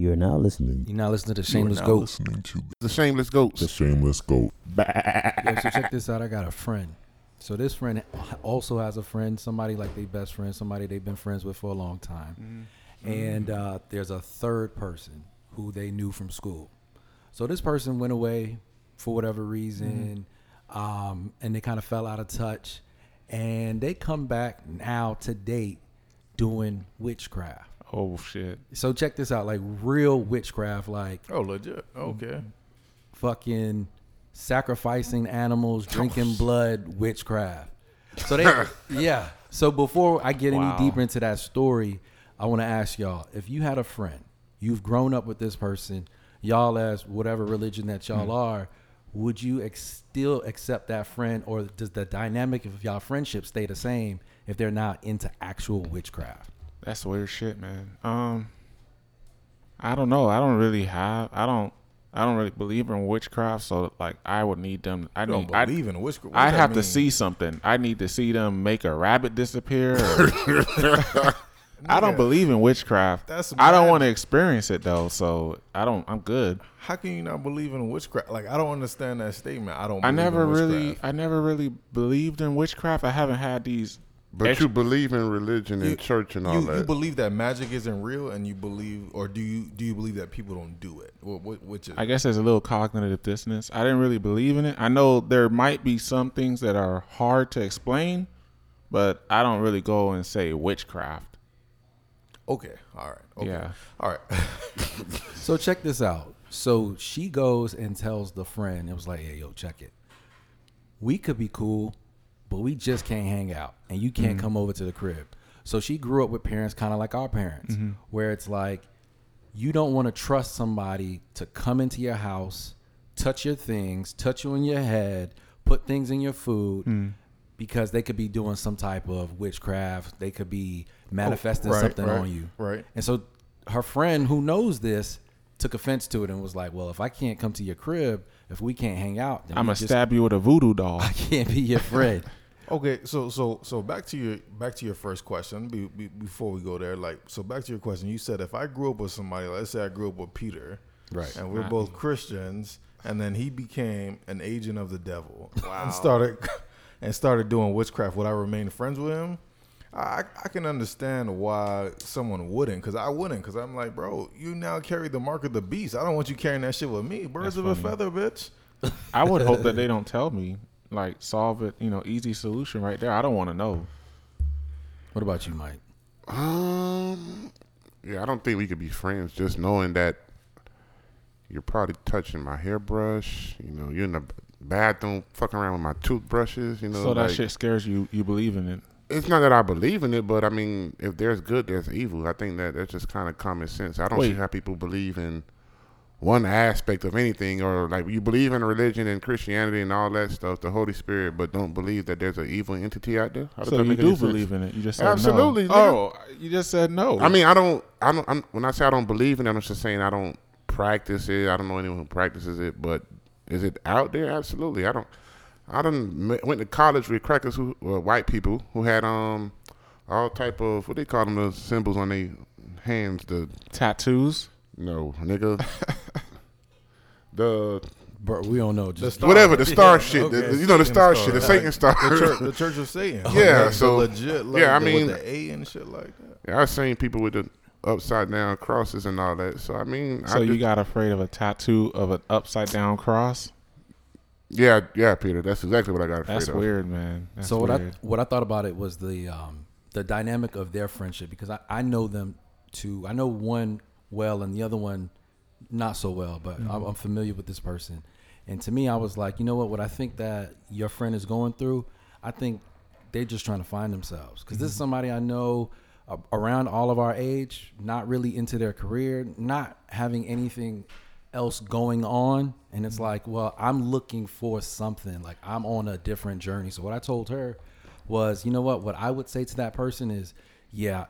You're now listening. You're now listening to You are Shameless now Goat. listening to The Shameless Goats. the Shameless Goat. Yo, so check this out. I got a friend. So this friend also has a friend, somebody like they best friend, somebody they've been friends with for a long time. And uh, there's a third person who they knew from school. So this person went away for whatever reason, um, and they kind of fell out of touch. And they come back now to date doing witchcraft. Oh shit. So check this out, like real witchcraft, like Oh, legit. Mm-hmm. Okay. fucking sacrificing animals, drinking blood, witchcraft. So they, yeah. So before I get Wow. any deeper into that story, I want to ask y'all: if you had a friend, you've grown up with this person, y'all as whatever religion that y'all Hmm. are, would you ex- still accept that friend, or does the dynamic of y'all friendship stay the same if they're not into actual witchcraft? That's weird shit, man. Um I don't know. I don't really have I don't I don't really believe in witchcraft, so like I would need them I You don't need I believe in witchcraft. I'd have to see something. I need to see them make a rabbit disappear. or- I don't believe in witchcraft. That's I don't want to experience it though, so I don't. I'm good. How can you not believe in witchcraft? Like I don't understand that statement. I don't. I never in really. I never really believed in witchcraft. I haven't had these. But Ex- you believe in religion and You- church and all You, that. you believe that magic isn't real, and you believe, or do you do you believe that people don't do it? What, what, which is I guess there's a little cognitive dissonance. I didn't really believe in it. I know there might be some things that are hard to explain, but I don't really go and say witchcraft. okay. All right. Okay. Yeah. All right. So check this out. So she goes and tells the friend, it was like, hey, yo, check it. We could be cool, but we just can't hang out. And you can't mm-hmm. come over to the crib. So she grew up with parents kind of like our parents, mm-hmm. where it's like, you don't want to trust somebody to come into your house, touch your things, touch you in your head, put things in your food. Mm. Because they could be doing some type of witchcraft, they could be oh, manifesting right, something right, on you. right. And so her friend who knows this took offense to it and was like, "Well, if I can't come to your crib, if we can't hang out, then I'm gonna just- stab you with a voodoo doll. I can't be your friend." Okay, so so so back to your back to your first question. Be, be, before we go there, like so back to your question. You said if I grew up with somebody, let's say I grew up with Peter, Right. and we're Right. both Christians, and then he became an agent of the devil and started and started doing witchcraft. Would I remain friends with him? I I can understand why someone wouldn't, because I wouldn't, because I'm like, bro, you now carry the mark of the beast. I don't want you carrying that shit with me. Birds That's of a feather, bitch. I would hope that they don't tell me. Like solve it, you know, easy solution right there. I don't want to know. What about you, Mike? Um, yeah, I don't think we could be friends. Just knowing that you're probably touching my hairbrush. You know, you're in the bathroom fucking around with my toothbrushes. You know, so that like, shit scares you. You believe in it. It's not that I believe in it, but I mean, if there's good, there's evil. I think that that's just kind of common sense. I don't see how people believe in one aspect of anything, or like you believe in religion and Christianity and all that stuff, the Holy Spirit, but don't believe that there's an evil entity out there. How So you do any believe in it. You just said Absolutely, No. Oh, you just said no. I mean, I don't. I don't. I'm, when I say I don't believe in it, I'm just saying I don't practice it. I don't know anyone who practices it, but is it out there? Absolutely. I don't. I done m- went to college with crackers who were white people who had um all type of what they call them the symbols on their hands. The tattoos. no nigga. the Bro, we don't know. Just star. whatever the star Yeah, shit. the- okay, you know the star, star, shit. The. Satan star. The church, the Church of Satan. Yeah, Like, so- the legit. Like, yeah, I mean- with the A and shit like that. Yeah, I've seen people with the upside down crosses and all that. So I mean, So I you just- got afraid of a tattoo of an upside down cross? yeah, yeah, Peter. That's exactly what I got afraid That's of. weird, man. That's so what weird. I what I thought about it was the um, the dynamic of their friendship because I, I know them to I know one well and the other one not so well, but I'm, I'm familiar with this person. And to me, I was like, you know what? What I think that your friend is going through, I think they're just trying to find themselves. Because this is somebody I know uh, around all of our age, not really into their career, not having anything else going on. And it's like well i'm looking for something like i'm on a different journey. So what i told her was you know what? What i would say to that person is yeah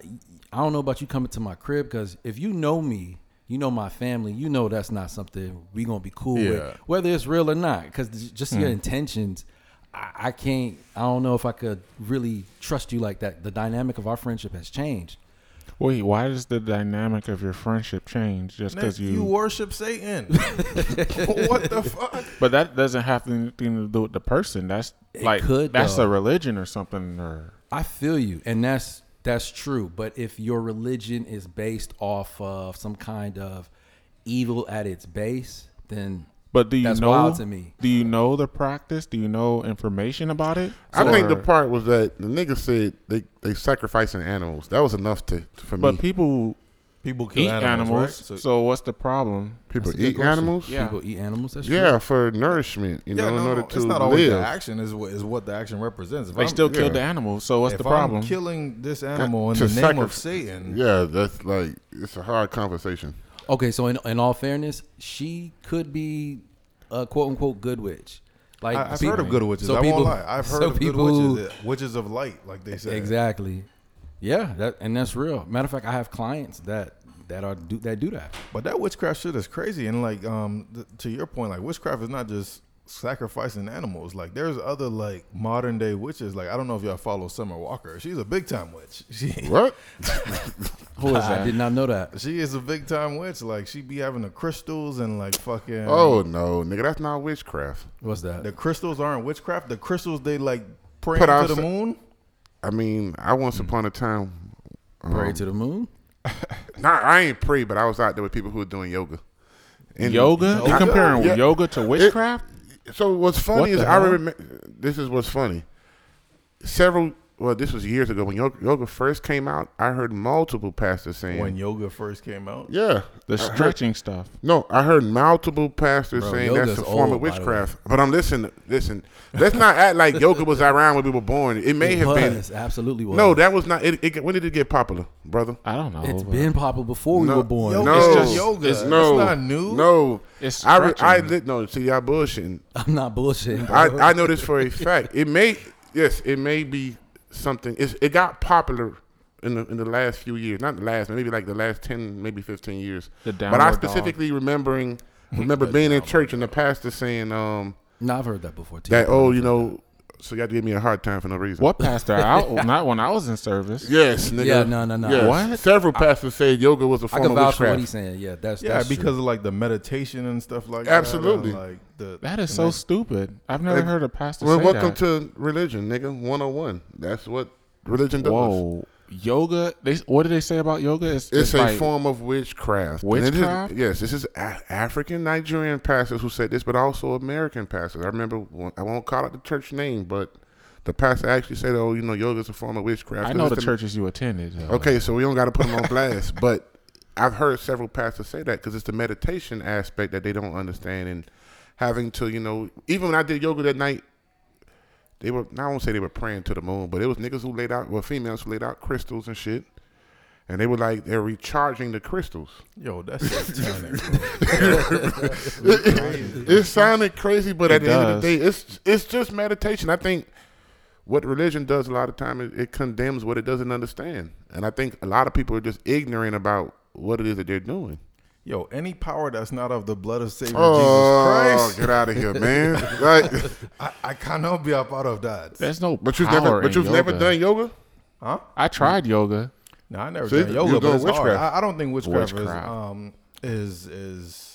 i don't know about you coming to my crib because if you know me you know my family you know that's not something we gonna be cool Yeah. with whether it's real or not because just your hmm. intentions I, I can't i don't know if i could really trust you like that the dynamic of our friendship has changed Wait, why does the dynamic of your friendship change just because you, you? worship Satan. what the fuck? but that doesn't have anything to do with the person. That's It like could, that's though. a religion or something. Or I feel you, and that's that's true. But if your religion is based off of some kind of evil at its base, then but do you That's know? wild to me. Do you know the practice? Do you know information about it? I think the part was that the nigga said they they sacrificing animals. That was enough to for me. But people People kill eat animals, animals. right? So, what's the problem? people That's a good eat question. animals. Yeah. people eat animals. That's Yeah, true. for nourishment. You yeah, know, no, in order no, to it's not always live. the action is what is what the action represents. If They I'm- still yeah. killed the animals. So what's if the problem? I'm killing this animal in to the name of Satan, Yeah, that's like it's a hard conversation. Okay, so in, in all fairness, she could be a quote unquote good witch. Like I, I've people- heard of good witches. so I people- won't lie. I've heard so of people good witches, witches of light, like they say. Exactly. Yeah, that and that's real. Matter of fact, I have clients that that are do that do that. But that witchcraft shit is crazy. And like, um, th- to your point, like witchcraft is not just sacrificing animals. Like, there's other like modern day witches. Like, I don't know if y'all follow Summer Walker. She's a big time witch. She What? Who is that? I did not know that. she is a big time witch. Like, she be having the crystals and like fucking. Oh no, nigga, that's not witchcraft. What's that? the crystals aren't witchcraft. The crystals they like pray to the some- moon. I mean, I once upon a time. Pray um, to the moon. Nah, I ain't pray, but I was out there with people who were doing yoga. And yoga? You comparing Yeah. yoga to witchcraft? So what's funny What is I remember. This is what's funny. Several. Well, this was years ago when yoga, yoga first came out. I heard multiple pastors saying, When yoga first came out. "Yeah, the I heard- stretching stuff. No, I heard multiple pastors Bro, saying that's yoga's a form old, of by the way. witchcraft. But I'm listening. Listen, let's not act like yoga was around when we were born. It may It have been. absolutely was. No, that was not. It, it, when did it get popular, brother? I don't know. It's been popular before we were born. Yoga no, it's just yoga. It's, That's no, not new. No, It's I, re- I stretching. no. See, y'all bullshitting. I'm not bullshitting. Bro. I, I know this for a fact. It may yes, it may be something. It's, it got popular in the in the last few years, not the last, maybe like the last ten, maybe fifteen years. The but I downward dog. specifically remembering remember being in church and the pastor saying um no, I've heard that before too. that oh you know so you got to give me a hard time for no reason. What pastor? I, not when I was in service. Yes, nigga. Yeah, no, no, no. Yes. What? Several pastors said yoga was a form I can of vouch for what witchcraft. he's saying. Yeah, that's Yeah, that's because true. of like the meditation and stuff like that. Absolutely. Like the That is so like- stupid. I've never Like, heard a pastor Well, say welcome that. to religion, nigga. One on one. That's what religion does. Whoa, yoga. They what do they say about yoga? It's, It's a like, form of witchcraft. And it is- Witchcraft? yes, this is a- African Nigerian pastors who said this, but also American pastors. I remember, I won't call it the church name, but the pastor actually said, "Oh, you know, yoga is a form of witchcraft." I know it's the churches you attended. uh, Okay, so we don't got to put them on blast, but I've heard several pastors say that because it's the meditation aspect that they don't understand and having to, you know, even when I did yoga that night, they were, I won't say they were praying to the moon, but it was niggas who laid out, well, females who laid out crystals and shit. And they were like, they're recharging the crystals. Yo, that's satanic. bro. It sounded crazy, but at It the end of the day, it's it's just meditation. I think what religion does a lot of time is it condemns what it doesn't understand, and I think a lot of people are just ignorant about what it is that they're doing. Yo, any power that's not of the blood of Savior Oh, Jesus Christ, get out of here, man! Like, I, I cannot be a part of that. There's no but you've power never, but in you've never done yoga. Huh? I tried yoga. No, I never See, done yoga, doing but it's hard. I, I don't think witchcraft, Witchcraft. is um is is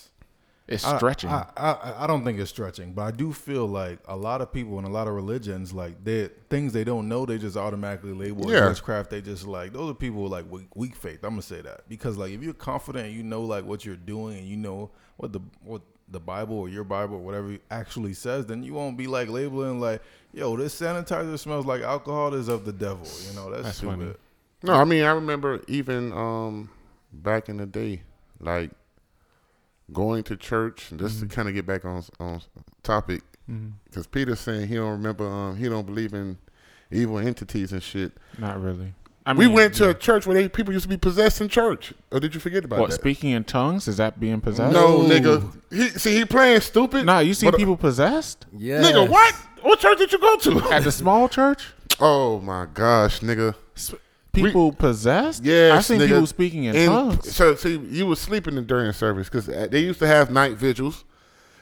It's stretching. I, I, I don't think it's stretching, but I do feel like a lot of people in a lot of religions, like they things they don't know, they just automatically label Yeah. as witchcraft. They just like those are people with like weak, weak faith. I'm gonna say that because like if you're confident, and you know like what you're doing, and you know what the what the Bible or your Bible or whatever actually says, then you won't be like labeling like, yo, this sanitizer smells like alcohol. Is of the devil. You know that's, That's stupid. funny. No, I mean I remember even um back in the day, like going to church. Just to kind of get back on on topic, because Peter's saying he don't remember, um, he don't believe in evil entities and shit. Not really. I mean, we went to yeah. a church where they, people used to be possessed in church. Or did you forget about what that? speaking in tongues is that being possessed? no, No. nigga. He see he playing stupid. Nah, you see But, uh, people possessed yeah. Nigga, what? What church did you go to? at the small church. oh my gosh, nigga. People possessed. Yeah, I've seen nigga. people speaking in And tongues. So, see, you was sleeping during service because they used to have night vigils,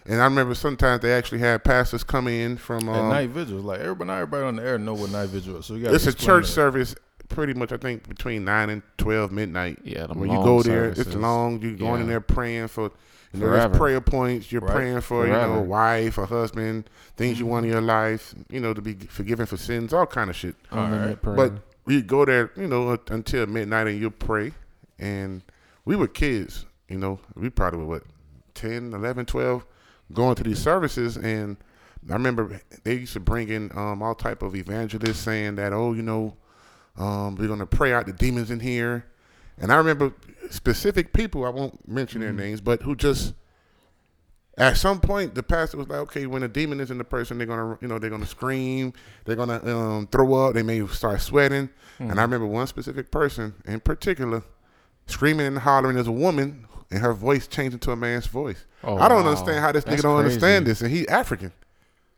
and I remember sometimes they actually had pastors come in from. At Um, night vigils, like everybody, not everybody on the air know what night vigil is. So you got it's a church service pretty much I think between nine and twelve midnight. Yeah, them when you long go there, it's long. You're going in there praying for. You know, there's prayer points. You're Right. praying for you Forever. know wife or husband, things you want in your life. You know to be forgiven for sins, all kind of shit. Unlimited prayer. But we go there, you know, until midnight and you pray. And we were kids, you know, we probably were what, 10, 11, 12, going to these services. And I remember they used to bring in um, all type of evangelists saying that, oh, you know, um, we're going to pray out the demons in here. And I remember specific people, I won't mention their names, but who just at some point the pastor was like, okay, when a demon is in the person, they're gonna, you know, they're gonna scream, they're gonna um, throw up, they may start sweating. And I remember one specific person in particular screaming and hollering as a woman, and her voice changed into a man's voice. Oh, I don't wow. understand how this That's nigga don't understand this, and he African.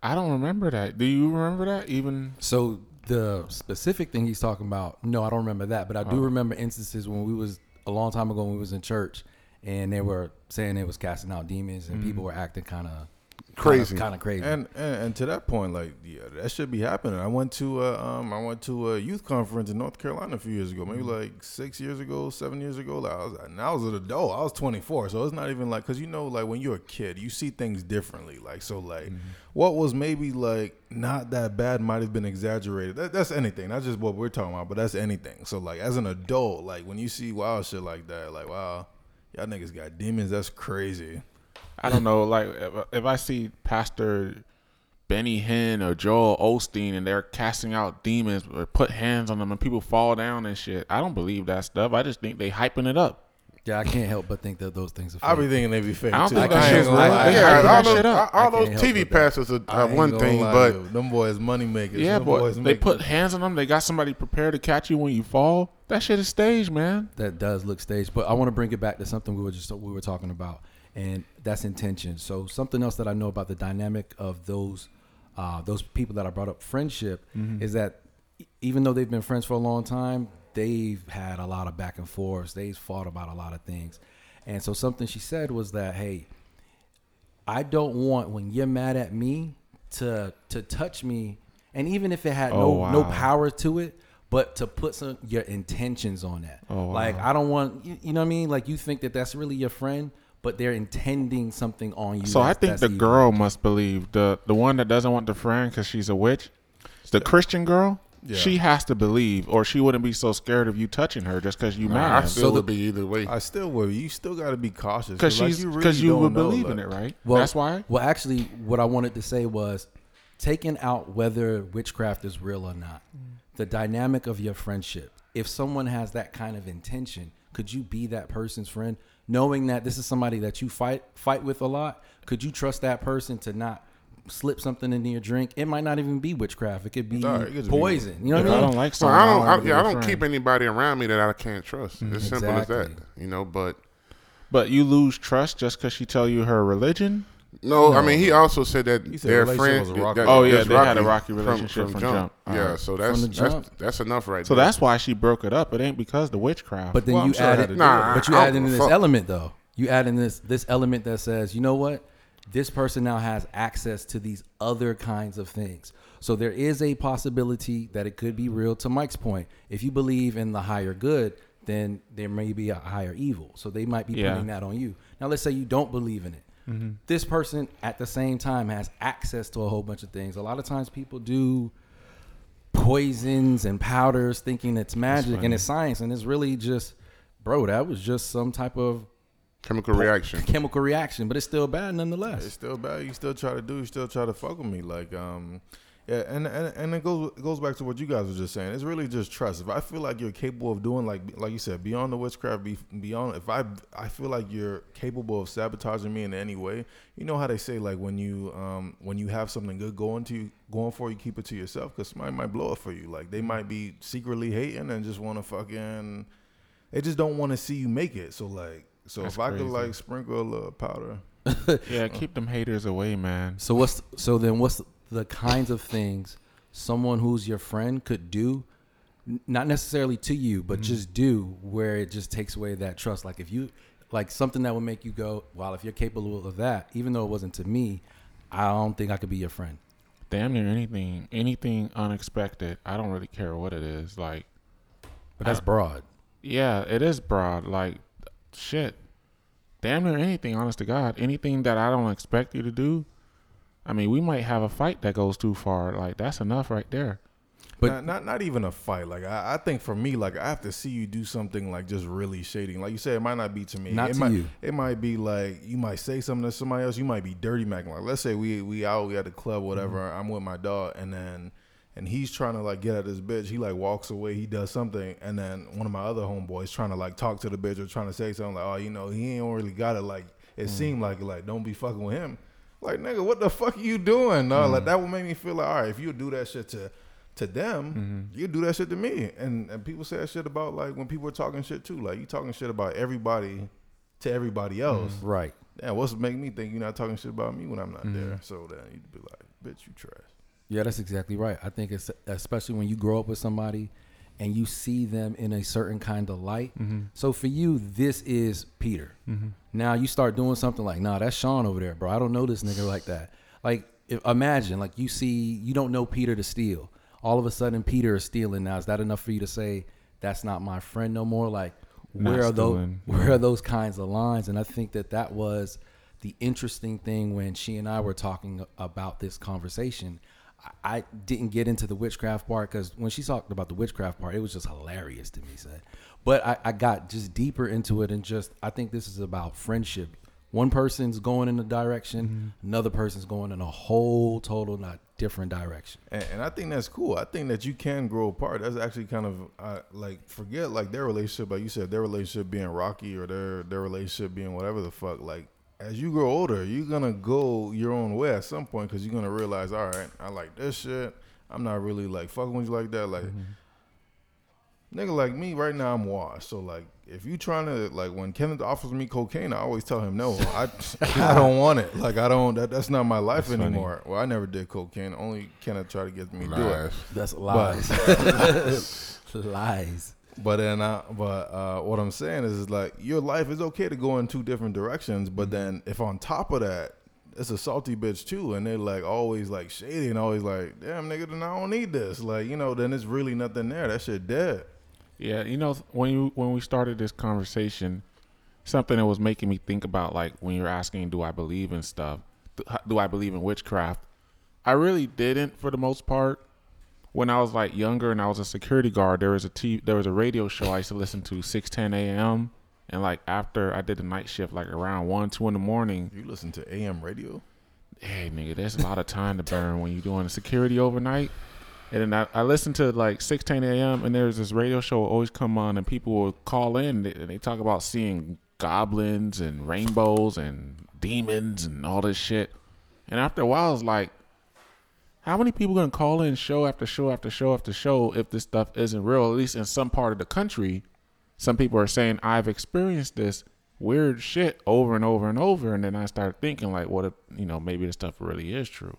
I don't remember that. Do you remember that? Even So the specific thing he's talking about, no, I don't remember that, but I do remember instances when we was a long time ago when we was in church and they were saying it was casting out demons and people were acting kind of Crazy. kind of crazy. And, and and to that point, like yeah, that should be happening. I went to uh, um I went to a youth conference in North Carolina a few years ago, maybe like six years ago, seven years ago. Like I was and I was an adult. I was 24, so it's not even like because you know like when you're a kid, you see things differently. Like so, like what was maybe like not that bad might have been exaggerated. That, that's anything. That's just what we're talking about, but that's anything. So like as an adult, like when you see wild shit like that, like wow, y'all niggas got demons. That's crazy. I don't know, like if, I see Pastor Benny Hinn or Joel Osteen and they're casting out demons or put hands on them and people fall down and shit, I don't believe that stuff. I just think they hyping it up. Yeah, I can't help but think that those things are fake. I be thinking they be fake I don't too. think that shit's real. I yeah, all those, all, all I those can't help TV with that. pastors are, I are ain't one gonna thing, lie, but yo. them boys money makers. Yeah, them but boys they make- put hands on them. They got somebody prepared to catch you when you fall. That shit is staged, man. that does look staged. But I want to bring it back to something we were just we were talking about, and that's intention. So something else that I know about the dynamic of those uh, those people that I brought up friendship is that e- even though they've been friends for a long time, they've had a lot of back and forths. They've fought about a lot of things, and so something she said was that hey, I don't want when you're mad at me to to touch me, and even if it had Oh, no no power to it, but to put some your intentions on that. Oh, Like. I don't want you, you know what I mean. Like you think that that's really your friend, but they're intending something on you. So I think the evil. girl must believe the the one that doesn't want the friend because she's a witch. The Christian girl, Yeah. she has to believe, or she wouldn't be so scared of you touching her just because you I mad. still So would the- be either way. I still would. You still got to be cautious Because like, she's you because really you don't would know, believe in it, right? Well, That's why. Well, actually, what I wanted to say was taking out whether witchcraft is real or not. Mm. The dynamic of your friendship. If someone has that kind of intention, could you be that person's friend, knowing that this is somebody that you fight fight with a lot? Could you trust that person to not slip something into your drink? It might not even be witchcraft. It could be Sorry, it could be- poison. You know what I I mean? don't like So I don't, wanna I, yeah, I don't friend. keep anybody around me that I can't trust. Mm-hmm. It's simple as that, you know. But But you lose trust just because she tell you her religion. no, I mean, he also said that said their relationship friends. was rocky. that- Oh, yeah, that's they had a rocky relationship from jump. Yeah, Alright. so that's the that's, that's enough right So there. that's why she broke it up. It ain't because the witchcraft. But then Well, I'm you sure it had added, to Nah, but you I add in this fuck- element though. You add in this this element that says, you know what, this person now has access to these other kinds of things. So there is a possibility that it could be real. To Mike's point, if you believe in the higher good, then there may be a higher evil. So they might be Yeah. putting that on you. Now let's say you don't believe in it. Mm-hmm. This person at the same time has access to a whole bunch of things. A lot of times people do poisons and powders thinking it's magic and it's science and it's really just bro that was just some type of chemical reaction. chemical reaction but it's still bad nonetheless. It's still bad. You still try to do. You still try to fuck with me. Like, um, yeah, and and, and it goes it goes back to what you guys were just saying. It's really just trust. If I feel like you're capable of doing like like you said, beyond the witchcraft, be, beyond if I I feel like you're capable of sabotaging me in any way. You know how they say like when you um when you have something good going to you going for you, keep it to yourself because somebody might blow it for you. Like they might be secretly hating and just want to fucking. They just don't want to see you make it. So like. So That's if I could like sprinkle a little powder, yeah, keep them haters away, man. so what's so then what's the kinds of things someone who's your friend could do not necessarily to you but mm. just do where it just takes away that trust like if you like something that would make you go well if you're capable of that even though it wasn't to me i don't think i could be your friend Damn near anything, anything unexpected. I don't really care what it is. Like, But that's broad. Yeah, it is broad. Like, shit. Damn near anything, honest to God. Anything that I don't expect you to do. I mean, we might have a fight that goes too far. Like, that's enough right there. But- not, not not even a fight. Like I, I think for me, like I have to see you do something like just really shading. Like you said, it might not be to me. Not it to might, you. It might be like you might say something to somebody else. You might be dirty macking. Like let's say we we out we at the club, whatever. Mm-hmm. I'm with my dog, and then and he's trying to like get at this bitch. He like walks away. He does something, and then one of my other homeboys trying to like talk to the bitch or trying to say something like, oh, you know, he ain't really got it. Like it Mm. seemed like like don't be fucking with him. Like nigga, what the fuck are you doing? No, Mm. like that would make me feel like all right. If you do that shit to to them, Mm-hmm. you do that shit to me. And and people say that shit about like when people are talking shit too. Like you talking shit about everybody to everybody else. Right. Yeah, what's making me think you're not talking shit about me when I'm not Mm-hmm. there? So then you'd be like, bitch, you trash. Yeah, that's exactly right. I think it's especially when you grow up with somebody and you see them in a certain kind of light. Mm-hmm. So for you, this is Peter. Mm-hmm. Now you start doing something like, nah, that's Sean over there, bro. I don't know this nigga like that. Like, if, imagine, like you see, you don't know Peter to steal. All of a sudden, Peter is stealing. Now, is that enough for you to say that's not my friend no more? Like, Not where are those? Where are those kinds of lines? And I think that that was the interesting thing when she and I were talking about this conversation. I, I didn't get into the witchcraft part because when she talked about the witchcraft part, it was just hilarious to me. Said, but I, I got just deeper into it and just I think this is about friendship. One person's going in a direction, another person's going in a whole total not different direction. And, and I think that's cool. I think that you can grow apart. That's actually kind of uh, like forget like their relationship, like you said, their relationship being rocky or their their relationship being whatever the fuck. Like as you grow older, you're gonna go your own way at some point because you're gonna realize, all right, I like this shit. I'm not really like fucking with you like that. Like mm-hmm. nigga, like me right now, I'm washed. So like, if you trying to like when Kenneth offers me cocaine, I always tell him no. I I don't want it. Like I don't. That, that's not my life funny. anymore. Well, I never did cocaine. Only Kenneth tried to get me to do it. That's lies. lies. But then, I, but uh, what I'm saying is, is like your life is okay to go in two different directions. But then, if on top of that, it's a salty bitch too, and they're like always like shady and always like, damn nigga, then I don't need this. Like you know, then it's really nothing there. That shit dead. Yeah, you know, when you when we started this conversation, something that was making me think about like when you're asking, do I believe in stuff? Do- Do I believe in witchcraft? I really didn't for the most part. When I was like younger and I was a security guard, there was a t- there was a radio show I used to listen to 6:10 a.m. and like after I did the night shift, like around one two in the morning. You listen to AM radio. Hey nigga, there's a lot of time to burn when you're doing security overnight. And then I, I listened to like 6:10 a.m. and there's this radio show always come on and people will call in and they, and they talk about seeing goblins and rainbows and demons and all this shit. And after a while, it's like, how many people gonna call in show after show after show after show if this stuff isn't real? At least in some part of the country, some people are saying I've experienced this weird shit over and over and over, and then I start thinking like, what if you know maybe this stuff really is true?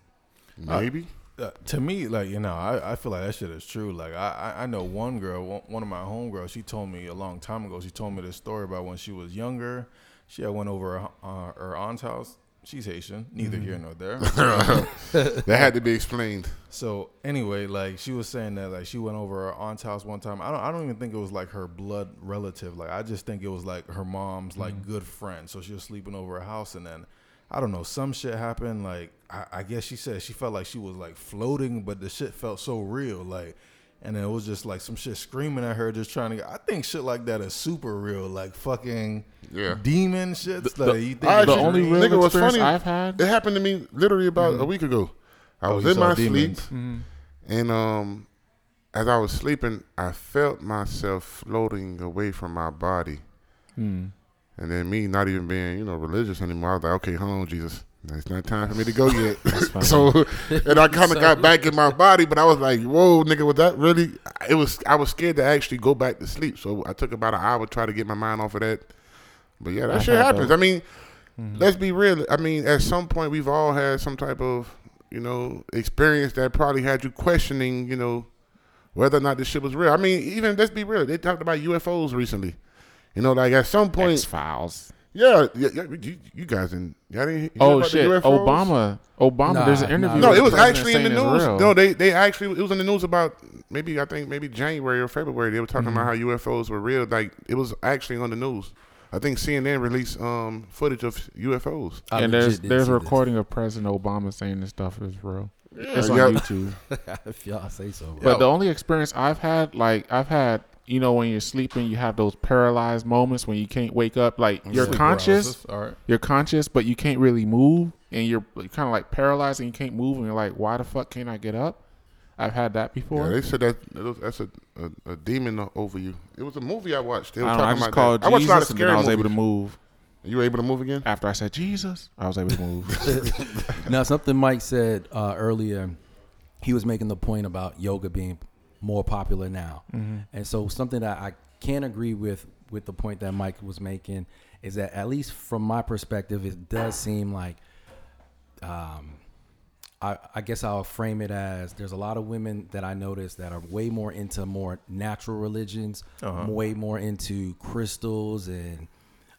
Maybe. Uh, to me, like you know, I, I feel like that shit is true. Like I, I I know one girl, one, one of my homegirls. She told me a long time ago. She told me this story about when she was younger. She had went over her, uh, her aunt's house. She's Haitian, neither here mm. nor there. that had to be explained. So anyway, like she was saying that like she went over her aunt's house one time. I don't I don't even think it was like her blood relative. Like I just think it was like her mom's like mm. good friend. So she was sleeping over her house and then I don't know, some shit happened. Like I, I guess she said she felt like she was like floating, but the shit felt so real. Like and then it was just like some shit screaming at her, just trying to get I think shit like that is super real. Like fucking Yeah. demon shit. Like, the- you think I it's the actually- only real? real nigga, what's experience funny- I've had. It happened to me literally about a week ago. I Oh, was in my demons. sleep, and um, as I was sleeping, I felt myself floating away from my body. Hmm. And then me not even being, you know, religious anymore, I was like, okay, hold on, Jesus. It's not time for me to go yet. so, and I kind of got back in my body, but I was like, whoa, nigga, was that really? It was. I was scared to actually go back to sleep. So I took about an hour to try to get my mind off of that. But yeah, that I shit happens. those- I mean, mm-hmm. let's be real. I mean, at some point, we've all had some type of, you know, experience that probably had you questioning, you know, whether or not this shit was real. I mean, even let's be real. They talked about UFOs recently. You know, like at some point, X Files. Yeah, yeah, yeah you, you guys didn't. Y'all didn't hear Oh about the shit, UFOs? Obama. Obama. Nah, there's an nah. interview. No, with it was president actually in the saying it's news. real. No, they they actually it was in the news about maybe I think maybe January or February. They were talking Mm-hmm. about how UFOs were real. Like it was actually on the news. I think CNN released um footage of UFOs. I and legit there's didn't there's see a this. recording of President Obama saying this stuff is real. it's on yeah. YouTube. if y'all say so. bro. But the only experience I've had, like I've had, you know, when you're sleeping, you have those paralyzed moments when you can't wake up. Like you're Sleep conscious, paralysis. All right. you're conscious, but you can't really move, and you're kind of like paralyzed and you can't move, and you're like, why the fuck can't I get up? I've had that Yeah, before. they said that that was- that's a, a, a demon over you. It was a movie I watched. They were I, don't know, I just about called that. I watched a lot of Jesus, and then scary I was movies. able to move. You were able to move again? After I said Jesus, I was able to move. Now, something Mike said uh, earlier, he was making the point about yoga being more popular now, and so something that I can agree with with the point that Mike was making is that at least from my perspective, it does seem like, um, I, I guess I'll frame it as there's a lot of women that I notice that are way more into more natural religions, way more into crystals and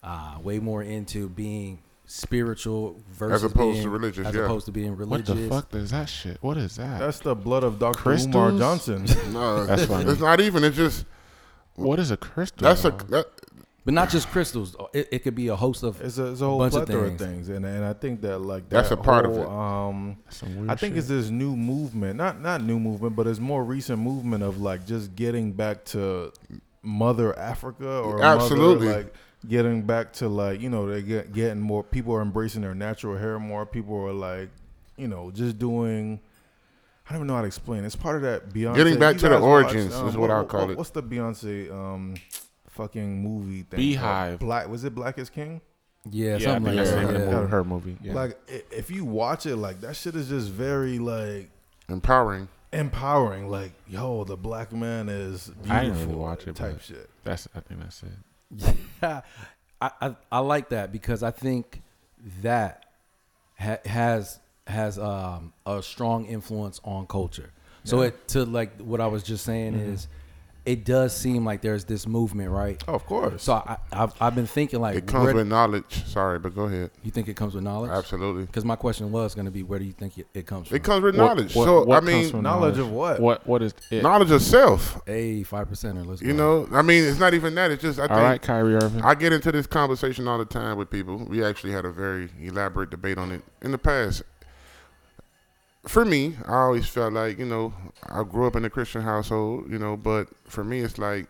uh, way more into being spiritual versus as opposed to religious, as yeah. opposed to being religious. what religious. the fuck is that shit? What is that? That's the blood of Dr. Crystals? Umar Johnson. No, That's funny. it's not even. It's just what is a crystal? that's a that, But not just crystals. It, it could be a host of. It's a, it's a whole Bunch of plethora of things. things, and and I think that like That's a part of it. Um, I think shit. it's this new movement, not not new movement, but it's more recent movement of like just getting back to Mother Africa or Absolutely. Mother, like getting back to like you know they get getting more people are embracing their natural hair more. People are like you know just doing. I don't even know how to explain. It's part of that Beyonce. Getting back you to the guys watch, origins um, is what I'll call it. What's the Beyonce um, fucking movie thing? Beehive. Black was it Black is King? Yeah, yeah, something yeah, like that. her Yeah. movie- her movie. Yeah. Like if you watch it, like that shit is just very like empowering. empowering. Like yo, the black man is beautiful. I didn't really watch it, Type shit. that's I think that's it. Yeah, I, I I like that because I think that ha- has has um, a strong influence on culture. So it to like what I was just saying is, it does seem like there's this movement, right? Oh, of course. So I, I've I've been thinking like, It comes where- with knowledge. Sorry, but go ahead. you think it comes with knowledge? Absolutely. Because my question was going to be, where do you think it, it comes from? It comes with What- knowledge. what- so what I mean, from knowledge of what? What what is it? knowledge of self. a five percenter. Let's You go. know, I mean, it's not even that. It's just I All think right, Kyrie Irving. I get into this conversation all the time with people. We actually had a very elaborate debate on it in the past. For me, I always felt like, you know, I grew up in a Christian household, you know, but for me, it's like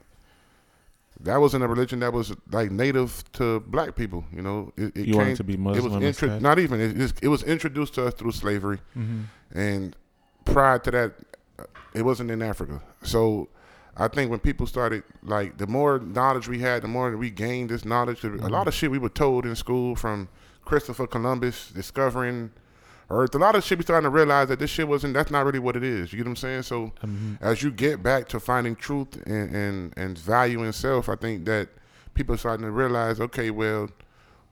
that wasn't a religion that was like native to black people, you know. It, it You wanted to be It Muslim was intro- not even. It, it was introduced to us through slavery, Mm-hmm. and prior to that, it wasn't in Africa. So I think when people started, like, the more knowledge we had, the more we gained this knowledge. A lot of shit we were told in school from Christopher Columbus discovering Earth. A lot of shit we starting to realize that this shit wasn't. That's not really what it is. You get what I'm saying? So mm-hmm. as you get back to finding truth and and and value in self, I think that people are starting to realize, okay, well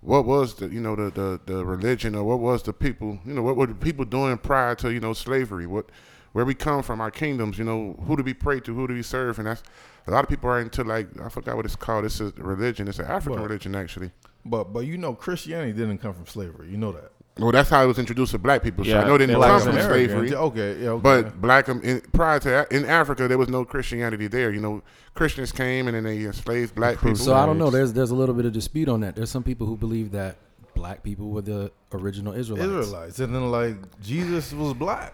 what was the you know the, the the religion or what was the people you know what were the people doing prior to you know slavery what where we come from our kingdoms you know who do we pray to who do we serve and that's a lot of people are into like i forgot what it's called it's a religion it's an african What? religion actually But but you know, Christianity didn't come from slavery. You know that. Well that's how it was introduced to black people so Yeah, i know it didn't come from slavery Okay, yeah, okay. but black um, in, prior to that, in Africa, there was no Christianity there. You know, Christians came and then they enslaved black people. So I don't know. There's there's a little bit of dispute on that. There's some people who believe that black people were the original Israelites. Israelites, and then like Jesus was black.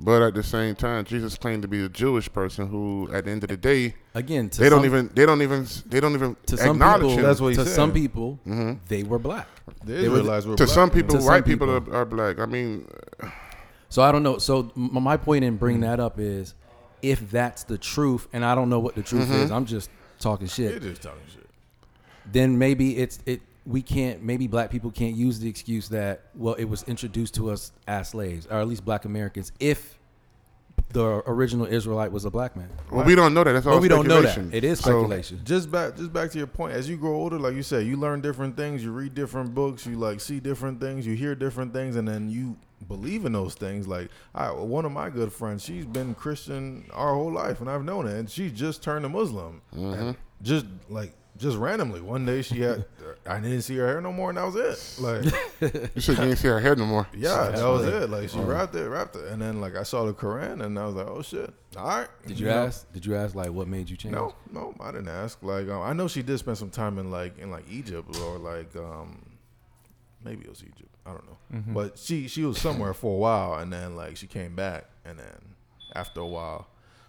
But at the same time, Jesus claimed to be a Jewish person who, at the end of the day, Again, to they don't even they don't even they don't even to some acknowledge people. him. That's what he to said. some people, hmm they were black. The They were- Israelites were To black. some people, To some white people, people. are, are black. I mean, So I don't know. So my point in bringing that up is, if that's the truth, and I don't know what the truth Mm-hmm. is, I'm just talking shit. They're just talking shit. Then maybe it's it. We can't. Maybe black people can't use the excuse that well, it was introduced to us as slaves, or at least black Americans, if the original Israelite was a black man. well, we don't know that. That's all But we don't know that. It is So, speculation. Just back, just back to your point. As you grow older, like you said, you learn different things. You read different books. You like see different things. You hear different things, and then you believe in those things. Like I, one of my good friends, she's been Christian our whole life, and I've known her, and she just turned a Muslim. Mm-hmm. Just like just randomly. One day she had, I didn't see her hair no more, and that was it. Like, You said you didn't see her hair no more. yeah, that was it. Like she wrapped it, wrapped it, and then like I saw the Quran, and I was like, oh shit. All right. Did you know? ask? Did you ask like what made you change? No, no, I didn't ask. Like um, I know she did spend some time in like in like Egypt or like um maybe it was Egypt. I don't know. But she she was somewhere for a while and then like she came back and then after a while.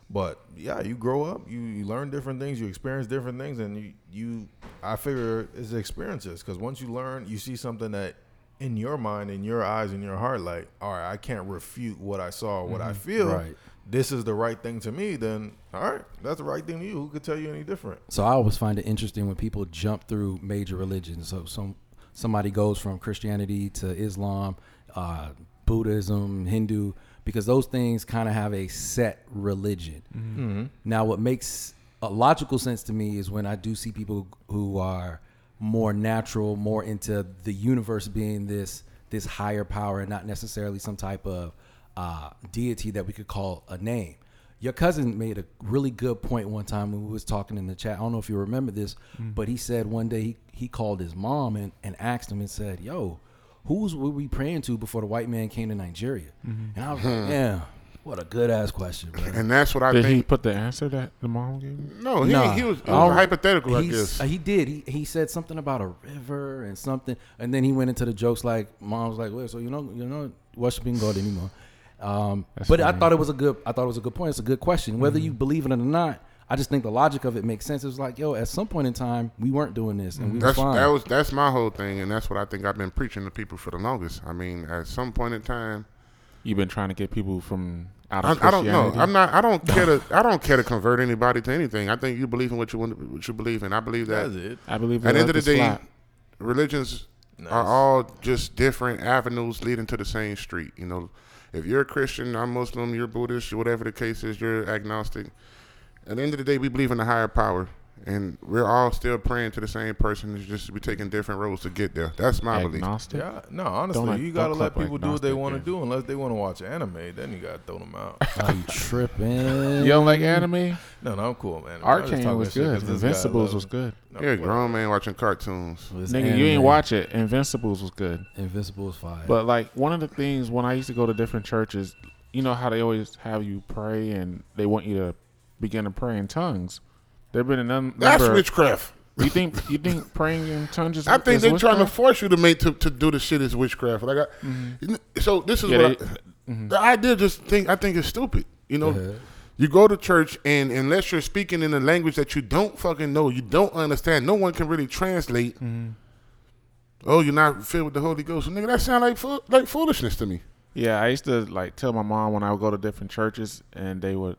But yeah, you grow up, you, you learn different things, you experience different things, and you you I figure it's experiences because once you learn, you see something that in your mind, in your eyes, in your heart, like all right, I can't refute what I saw, what I feel. Right. This is the right thing to me. Then all right, that's the right thing to you. Who could tell you any different? So I always find it interesting when people jump through major religions. So some somebody goes from Christianity to Islam, uh, Buddhism, Hindu, because those things kind of have a set religion. Mm-hmm. Now, what makes a logical sense to me is when I do see people who are more natural, more into the universe being this this higher power and not necessarily some type of uh, deity that we could call a name. Your cousin made a really good point one time when we was talking in the chat. I don't know if you remember this, but he said one day he, he called his mom and, and asked him and said, "Yo, who's were we praying to before the white man came to Nigeria?" And I was like, "Yeah, what a good ass question, bro." And that's what I Did he put the answer that the mom gave you? no, he, Nah. he was, was don't- hypothetical, I He's- guess. uh, He did. He he said something about a river and something, and then he went into the jokes like mom was like, "Well, so you know, you know, worshiping God anymore." Um, That's but I thought it was a good. I thought it was a good point. It's a good question. Whether Mm-hmm. you believe it or not, I just think the logic of it makes sense. It was like, yo, at some point in time, we weren't doing this, and we mm-hmm. That's were fine. that was that's my whole thing, and that's what I think I've been preaching to people for the longest. I mean, at some point in time, You've been trying to get people from out I, of I don't know. I'm not. I don't care to. I don't care to convert anybody to anything. I think you believe in what you want, what you believe in. I believe that That's it. I believe at the the end of the earth day, flat. religions Nice. are all just different avenues leading to the same street. You know, if you're a Christian, I'm Muslim, you're Buddhist, whatever the case is, you're agnostic. At the end of the day, we believe in a higher power, and we're all still praying to the same person. It's just we taking different roads to get there. That's my belief. agnostic. Yeah, no, honestly, Don't like- you gotta let clap people do what they want to yeah. do, unless they want to watch anime. Then you gotta throw them out. Are you tripping? You don't like anime? no, no, I'm cool, man. I'm just Arcane was good. this guy Invincibles was good. No, You're a grown man watching cartoons. It was Nigga, you ain't watch it. Invincibles was good. Invincible is fire. But like one of the things when I used to go to different churches, you know how they always have you pray and they want you to begin to pray in tongues. There've been a num- That's number. witchcraft. you think you think praying in tongues is? I think is they're trying to force you to make to, to do the shit is witchcraft. Like, I, so this is Yeah, what they- I, the idea. Just think, I think is stupid. You know, Uh-huh. you go to church and unless you're speaking in a language that you don't fucking know, you don't understand, no one can really translate. Oh, you're not filled with the Holy Ghost, nigga. That sound like like foolishness to me. Yeah, I used to like tell my mom when I would go to different churches and they would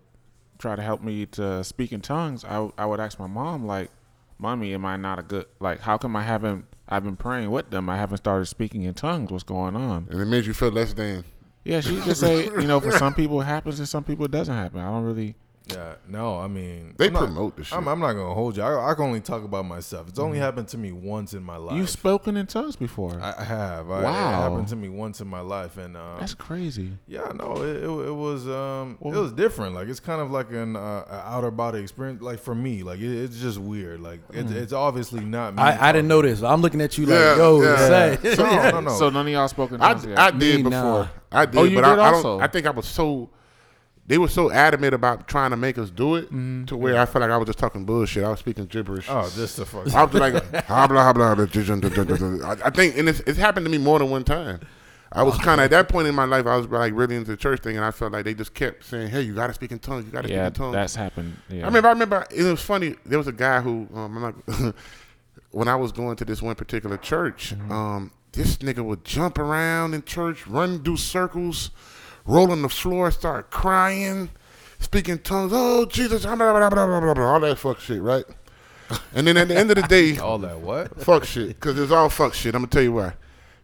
try to help me to speak in tongues. I I would ask my mom like, "Mommy, am I not a good like? How come I haven't? I've been praying with them. I haven't started speaking in tongues. What's going on?" And it made you feel less than. Yeah, she just say, you know, for some people it happens and some people it doesn't happen. I don't really. Yeah, no, I mean They I'm not- promote the shit. I'm, I'm not gonna hold you. I, I can only talk about myself. It's only happened to me once in my life. You've spoken in tongues before. I I have. I, Wow. It happened to me once in my life, and uh, That's crazy. yeah, no, it, it, it was um, it was different. Like it's kind of like an uh, a outer body experience. Like for me, like it, it's just weird. Like it's, it's obviously not me. I, I didn't know this. I'm looking at you like, Yeah, yo, yeah. say. So, no, no, no. So none of y'all spoke in I, I did Me, before. nah. I did, Oh, you but did I, I also? don't. I think I was so. They were so adamant about trying to make us do it Mm-hmm. to where I felt like I was just talking bullshit. I was speaking gibberish. Oh, just the fuck. I was like, habla, habla, I I think, and it's, it's happened to me more than one time. I was kind of at that point in my life. I was like really into the church thing, and I felt like they just kept saying, "Hey, you got to speak in tongues. You got to yeah, speak in tongues." that's happened. Yeah. I remember. I remember. It was funny. There was a guy who, um, I'm not, when I was going to this one particular church, Mm-hmm. um, this nigga would jump around in church, run, do circles, roll on the floor, start crying, speaking tongues. Oh Jesus! Blah, blah, blah, all that fuck shit, right? And then at the end of the day, All that what? fuck shit, because it's all fuck shit. I'm gonna tell you why.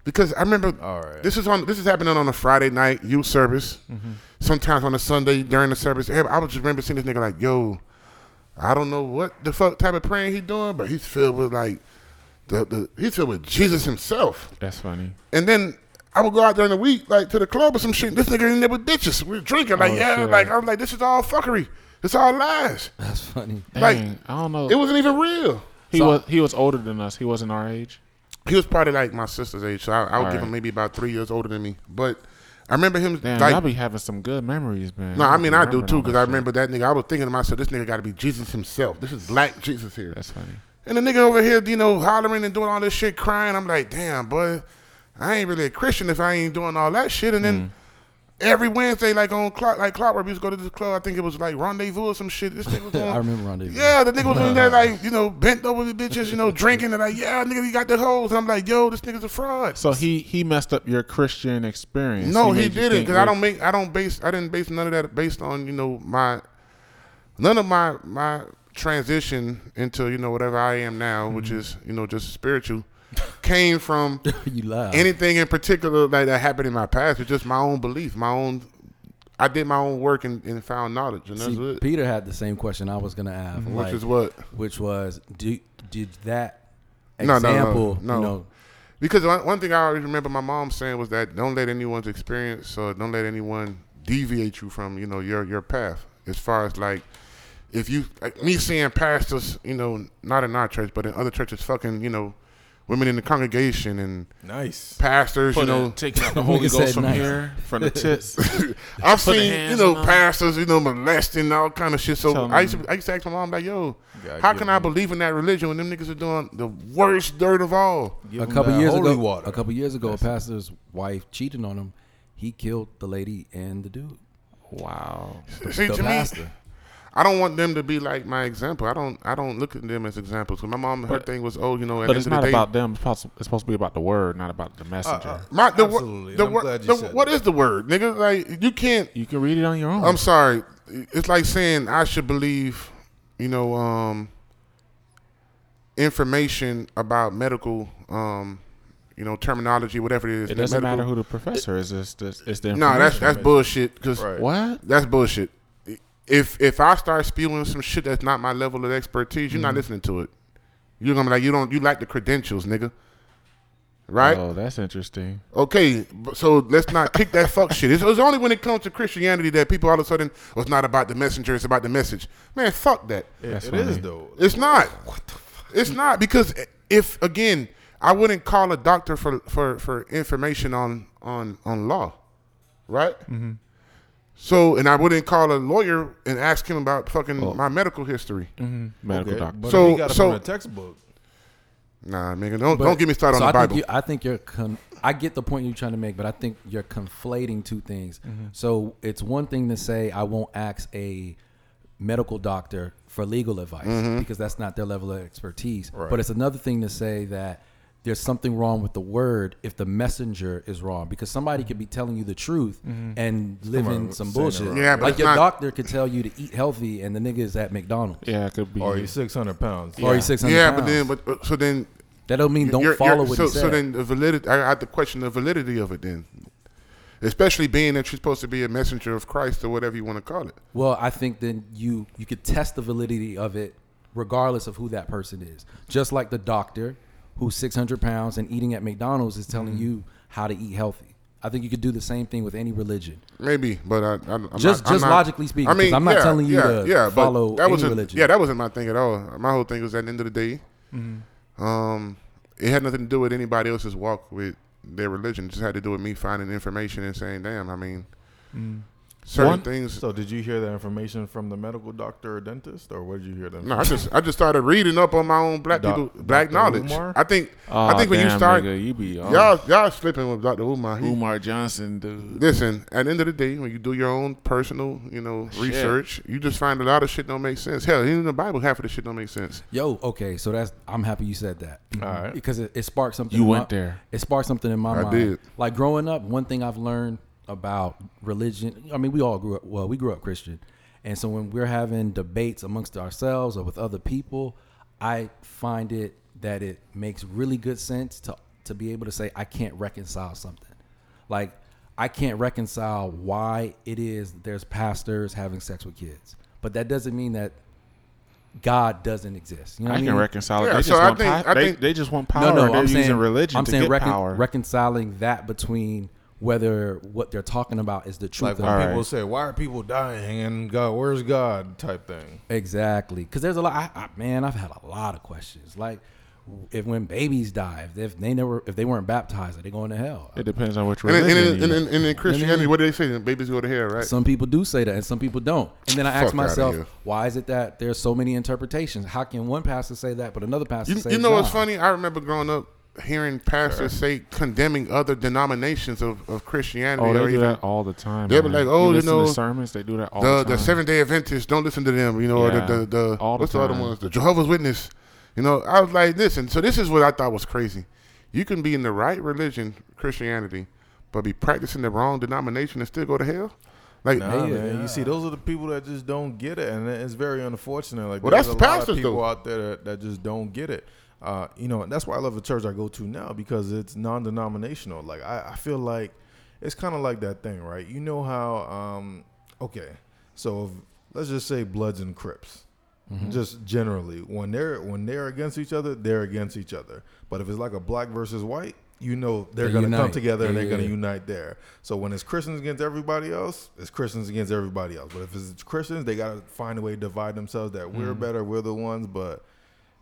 Because I remember All right. this is on this is happening on a Friday night youth service. Mm-hmm. Sometimes on a Sunday during the service. I was just remember seeing this nigga like, yo, I don't know what the fuck type of praying he doing, but he's filled with like the, the he's filled with Jesus himself. that's funny. And then I would go out during the week, like to the club or some shit. This nigga in there with bitches. We were drinking, like, Oh, yeah, shit. like I'm like, this is all fuckery. It's all lies. That's funny. Dang, Like, I don't know. It wasn't even real. He So- was he was older than us. He wasn't our age. He was probably like my sister's age, so I, I would All give right. him maybe about three years older than me. But I remember him Damn, like y'all be having some good memories, man. No, I mean I do too because I remember that nigga. I was thinking to myself, this nigga got to be Jesus himself. This is black Jesus here, That's funny. and the nigga over here, you know, hollering and doing all this shit, crying. I'm like, damn, boy, I ain't really a Christian if I ain't doing all that shit. And Mm. then every Wednesday, like on clock, like clockwork, we used to go to this club. I think it was like Rendezvous or some shit. This nigga was going. I on. remember Rendezvous. Yeah, the nigga was in there like, you know, bent over the bitches, you know, drinking and like, yeah, nigga, he got the hoes. And I'm like, yo, this nigga's a fraud. So he he messed up your Christian experience. No, he, made you didn't because I don't make I don't base I didn't base none of that based on you know my none of my my transition into you know whatever I am now, which Mm-hmm. is you know just spiritual, came from you laugh. anything in particular like that happened in my past. It's just my own belief, my own. I did my own work and, and found knowledge, and that's See, it. Peter had the same question I was gonna ask, mm-hmm. Which like, is what which was, do, did that No, no, no, example, no. you know, Because one, one thing I always remember my mom saying was that don't let anyone's experience or don't let anyone deviate you from you know your your path. As far as like if you like me seeing pastors, you know, not in our church but in other churches, fucking you know, women in the congregation and Nice. pastors, you know. it- taking out the Holy Ghost from nice. here, from the tits. I've Put seen you know pastors, you know, molesting all kind of shit. So Tell I used to I used to ask my mom like, yo, how give can I them- believe in that religion when them niggas are doing the worst dirt of all? Give a couple years ago, water. a couple years ago, a pastor's wife cheating on him. He killed the lady and the dude. wow. See, the to me, pastor. I don't want them to be like my example. I don't. I don't look at them as examples. 'Cause my mom, her But- thing was, oh, you know, at But it's not the day, about them. It's supposed, it's supposed to be about the word, not about the messenger. uh, my the, Absolutely, the and I'm word. glad you the- said What that. is the word, nigga? Like you can't. you can read it on your own. I'm sorry. It's like saying I should believe, you know, um, information about medical, um, you know, terminology, whatever it is. it doesn't medical- matter who the professor is. It's, it's, it's the No, that's that's bullshit. Because Right. what? that's bullshit. If if I start spewing some shit that's not my level of expertise, you're not Mm-hmm. listening to it. You're gonna be like, you don't, you like the credentials, nigga. Right? Oh, that's interesting. Okay, so let's not kick that fuck shit. It's, it's only when it comes to Christianity that people all of a sudden, oh, it's not about the messenger, it's about the message. Man, fuck that. It- That's it is funny. though. It's not. What the fuck? It's not because if again, I wouldn't call a doctor for for for information on on on law, right? Mm-hmm. So, and I wouldn't call a lawyer and ask him about fucking Oh. my medical history. Mm-hmm. Medical Okay, doctor. But So- if he got so- from a textbook. Nah, nigga, don't But- don't get me started so on the I Bible. Think you, I think you're. Con- I get the point you're trying to make, but I think you're conflating two things. Mm-hmm. So it's one thing to say I won't ask a medical doctor for legal advice Mm-hmm. because that's not their level of expertise. Right. But it's another thing to say that there's something wrong with the word if the messenger is wrong because somebody could be telling you the truth mm-hmm. and living Somebody some bullshit. Yeah, but like your not- doctor could tell you to eat healthy and the nigga is at McDonald's. yeah, it could be. Or he's six hundred pounds. Or he's 600 yeah, pounds. but then, but, but so then, that don't mean don't you're- follow you're- what so, he said. so then the validity. I have to question the validity of it. Then, especially being that you're supposed to be a messenger of Christ or whatever you want to call it. Well, I think then you you could test the validity of it regardless of who that person is. Just like the doctor who's 600 pounds and eating at McDonald's is telling you how to eat healthy. I think you could do the same thing with any religion. Maybe, but I, I'm Just- not, I'm just not- logically speaking, I mean, I'm not telling you to follow that any wasn't, religion. Yeah, that wasn't my thing at all. My whole thing was at the end of the day, Mm-hmm. um, it had nothing to do with anybody else's walk with their religion. It just had to do with me finding information and saying, "Damn, I mean, certain One- things." So did you hear that information from the medical doctor or dentist, or where did you hear that? No, I just I just started reading up on my own black Doc- people black Dr. knowledge. Umar? I think Oh, I think when you start nigga, you be on. y'all y'all slipping with Dr. Umar. He, Umar Johnson, dude. Listen, at the end of the day, when you do your own personal, you know, Shit. research, you just find a lot of shit don't make sense. Hell, even in the Bible, half of the shit don't make sense. Yo, okay, so that's I'm happy you said that. All right. Because it, it sparked something. You in went my- there. It sparked something in my I mind. did. Like growing up, one thing I've learned about religion. I mean, we all grew up. Well, we grew up Christian, and so when we're having debates amongst ourselves or with other people, I find it that it makes really good sense to to be able to say I can't reconcile something. Like I can't reconcile why it is there's pastors having sex with kids, but that doesn't mean that God doesn't exist. You know I what I can mean? reconcile it. Yeah, They so just I want think- pow- I they, think- they just want No, power. no, They're I'm using saying religion I'm to saying get recon- power. reconciling that between whether what they're talking about is the truth. Like when not. People right. say, "Why are people dying?" and God, where's God? type thing. Exactly, because there's a lot. I, I, man, I've had a lot of questions. Like, if when babies die, if, if they never, if they weren't baptized, are they going to hell? It depends on which religion. and, then- you- and, then- and in Christianity, then- what do they say? Babies go to hell, right? Some people do say that, and some people don't. And then I ask outta myself, why is it that there's so many interpretations? How can one pastor say that, but another pastor You, say you know what's funny? I remember growing up hearing pastors say condemning other denominations of, of Christianity. oh, or they do even that all the time. They be man. like, oh, you listen to know, sermons. They do that all the the, the Seventh Day Adventists. Don't listen to them. You know, Yeah, or the the, the all the what's the other ones? The Jehovah's Witness. You know, I was like, listen. So this is what I thought was crazy. You can be in the right religion, Christianity, but be practicing the wrong denomination and still go to hell. Like, Nah, Yeah. man. You see, those are the people that just don't get it, and it's very unfortunate. Like, Well, there's that's a lot of pastors, people though. out there that, that just don't get it. Uh, you know, and that's why I love the church I go to now because it's non-denominational. Like, I, I feel like it's kind of like that thing, right? You know how? Um, okay, so if, let's just say Bloods and Crips. Just generally, when they're when they're against each other, they're against each other. But if it's like a black versus white, you know they're They gonna come unite. together and Yeah, they're yeah, gonna yeah. unite there. So when it's Christians against everybody else, it's Christians against everybody else. But if it's Christians, they gotta find a way to divide themselves. That we're Mm-hmm. better, we're the ones. But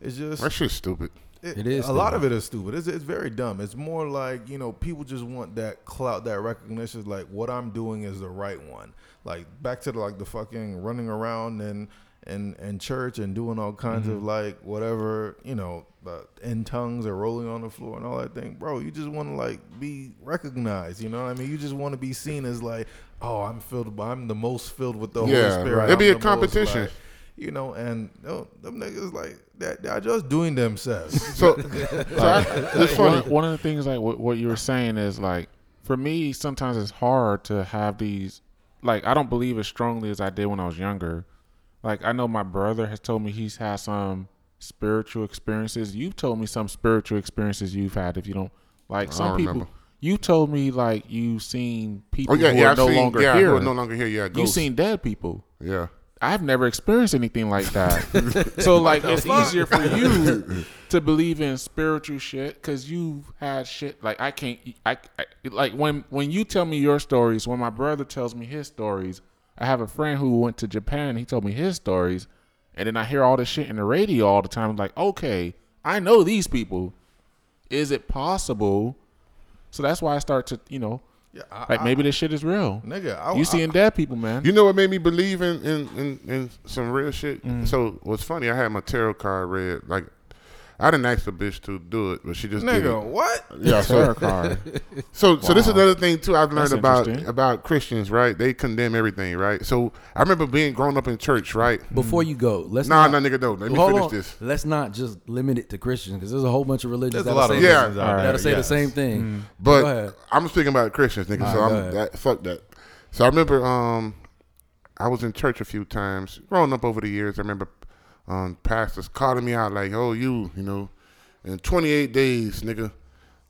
it's just that shit's stupid. It is a lot of it is stupid. It's, it's very dumb. It's more like you know people just want that clout, that recognition. Like what I'm doing is the right one. Like back to the, like the fucking running around and and and church and doing all kinds Mm-hmm. of like whatever you know uh, in tongues or rolling on the floor and all that thing, bro. You just want to like be recognized. You know what I mean? You just want to be seen as like, oh, I'm filled. by- I'm the most filled with the Holy Spirit. right. It'd be I'm a the most, competition. like, you know, and you know, them niggas like that. They're just doing themselves. So, so I, it's funny. one, one of the things like what, what you were saying is like for me sometimes it's hard to have these like i don't believe as strongly as i did when i was younger like i know my brother has told me he's had some spiritual experiences you've told me some spiritual experiences you've had if you don't like I some don't people remember. you told me like you've seen people Oh yeah, who yeah. are I've no seen, longer yeah, here who are no longer here. Yeah, you've seen dead people Yeah. I've never experienced anything like that. so like it's easier for you to believe in spiritual shit because you've had shit like I can't I, I like when when you tell me your stories when my brother tells me his stories I have a friend who went to Japan he told me his stories and then I hear all this shit in the radio all the time I'm like okay I know these people. Is it possible? So that's why I start to you know yeah, I, like I- maybe this shit is real nigga. I, you I- seeing dead people man You know what made me believe in in, in, in some real shit? Mm. So what's funny, I had my tarot card read. Like I didn't ask the bitch to do it, but she just did Nigga, it. what? Yeah, tarot so card so, so this is another thing too I've learned That's about about Christians, right? They condemn everything, right? So I remember being grown up in church, right? Before you go, let's Nah, not, nah, nigga, no. Let me finish on. this. Let's not just limit it to Christians because there's a whole bunch of religions There's a that'll lot of say, Yeah. religions out Alright. there. that'll say the same thing. Mm. But ahead. I'm speaking about Christians, nigga. so Alright, I'm that fuck that. So I remember um I was in church a few times, growing up over the years. I remember um pastors calling me out like, "Oh, you, you know, in 28 days, nigga,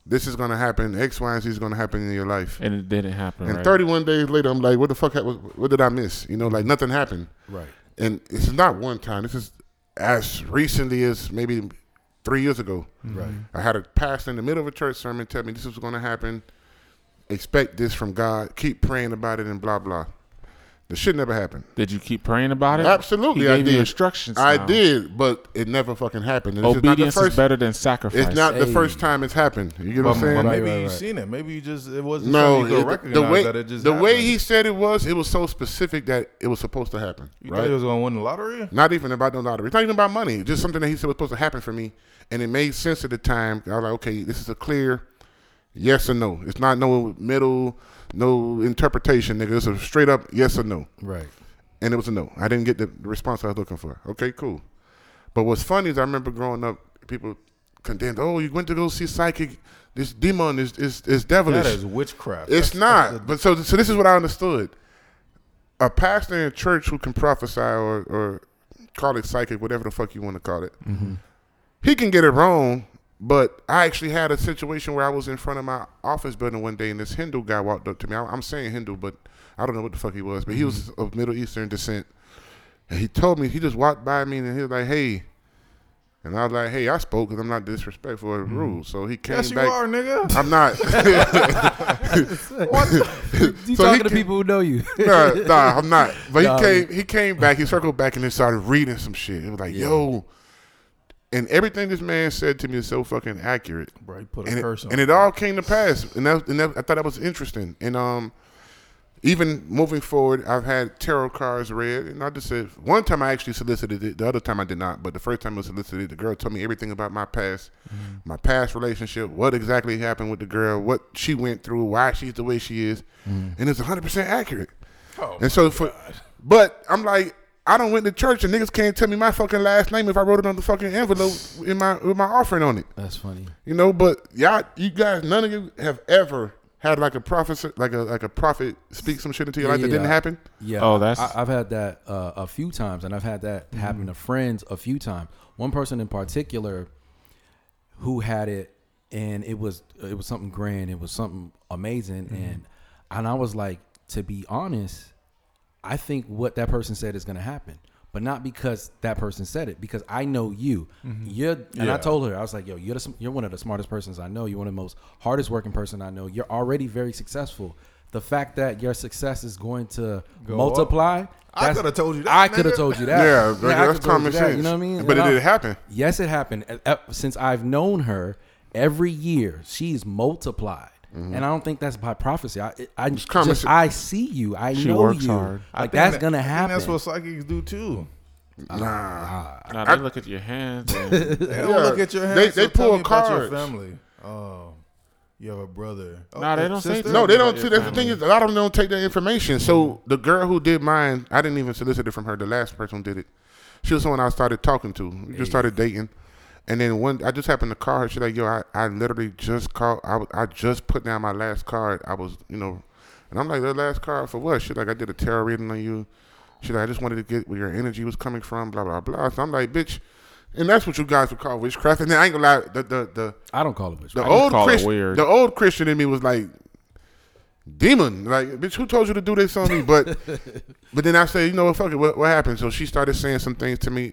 this is gonna happen. X, Y, and Z is gonna happen in your life." and it didn't happen And right? 31 days later, I'm like, "What the fuck? hap- What, what did I miss? You know, like nothing happened." Right. And it's not one time. This is as recently as maybe three years ago. Right. I had a pastor in the middle of a church sermon tell me this is going to happen. Expect this from God. Keep praying about it and blah blah. The shit never happened. Did you keep praying about it? Absolutely, He I gave you did. instructions. I now. did, but it never fucking happened. And Obedience is, not the is first, better than sacrifice. It's not the first time it's happened. You get But, what I'm saying? but maybe right, you right. seen it. Maybe you just it wasn't no, you it- the way that it just the way he said it was, it was so specific that it was supposed to happen. You right? thought he was gonna win the lottery? Not even about the lottery. It's not even about money. Just something that he said was supposed to happen for me, and it made sense at the time. I was like, okay, this is a clear yes or no. It's not no middle, no interpretation, nigga. It's a straight up yes or no, Right. and it was a no. I didn't get the response I was looking for. Okay, cool. But what's funny is I remember growing up, people condemned. Oh, you went to go see psychic. This demon is is, is devilish. That is witchcraft. It's That's- not. that's But so so this is what I understood. A pastor in a church who can prophesy or, or call it psychic, whatever the fuck you want to call it, mm-hmm. he can get it wrong. But I actually had a situation where I was in front of my office building one day, and this Hindu guy walked up to me. I, I'm saying Hindu, but I don't know what the fuck he was. But he was mm-hmm. of Middle Eastern descent, and he told me he just walked by me, and he was like, "Hey, And I was like, hey, I spoke because I'm not disrespectful of the mm-hmm. rules. So he came back. Yes, you are, nigga. I'm not. You So talking to can- people who know you. nah, nah, I'm not. But Nah, he came. He came back. He circled back and then started reading some shit. It was like, yo, and everything this man said to me is so fucking accurate. Bro, he put a and it, curse on and it all came to pass, and that, and that, I thought that was interesting. And um, even moving forward, I've had tarot cards read, and I just said one time I actually solicited it, the other time I did not. But the first time I solicited, the girl told me everything about my past, Mm-hmm. my past relationship, what exactly happened with the girl, what she went through, why she's the way she is, Mm-hmm. and it's 100 percent accurate. Oh, and so, for, but I'm like. I don't went to church and niggas can't tell me my fucking last name if I wrote it on the fucking envelope in my with my offering on it. That's funny. You know, but y'all, you guys, none of you have ever had like a prophet, like a like a prophet speak some shit into your life that didn't happen. Yeah. Oh, that's- I, I've had that uh, a few times, and I've had that happen to friends a few times. One person in particular who had it, and it was it was something grand. It was something amazing, and and I was like, to be honest, I think what that person said is going to happen. But not because that person said it, because I know you. Mm-hmm. You're, and I told her, I was like, "Yo, you're the, you're one of the smartest persons I know. You're one of the most hardest working person I know. You're already very successful. The fact that your success is going to Go multiply, I that's- coulda told you that, I could have told you that. Yeah, I that's common you that. You know what I mean? But And it I- did happen. Yes, it happened. Since I've known her, every year she's multiplied. And I don't think that's by prophecy. I, I Mm-hmm. just. I see you. I She know works you. hard. Like think that's that- gonna I think happen. That's what psychics do too. Nah, Now they look at your hands. They don't Yeah. look at your hands. They- so they pull me about your family. Oh, you have a brother. Oh, Nah, they don't say sister? no, they don't. See, that's the thing is, a lot of them don't take that information. So the girl who did mine, I didn't even solicit it from her. The last person who did it, she was someone I started talking to. We just started dating, and then one, I just happened to call her. She's like, "Yo, I, I literally just called. I, I just put down my last card. I was, you know, and I'm like, the last card for what? She's like, I did a tarot reading on you. She's like, I just wanted to get where your energy was coming from. Blah blah blah. So I'm like, bitch. And that's what you guys would call witchcraft. And then I ain't gonna lie, the the the, I don't call it witchcraft. the old Christian, the old Christian in me was like, demon, like, bitch, who told you to do this on me? But, but then I said, you know what, fuck it, what, what happened? So she started saying some things to me.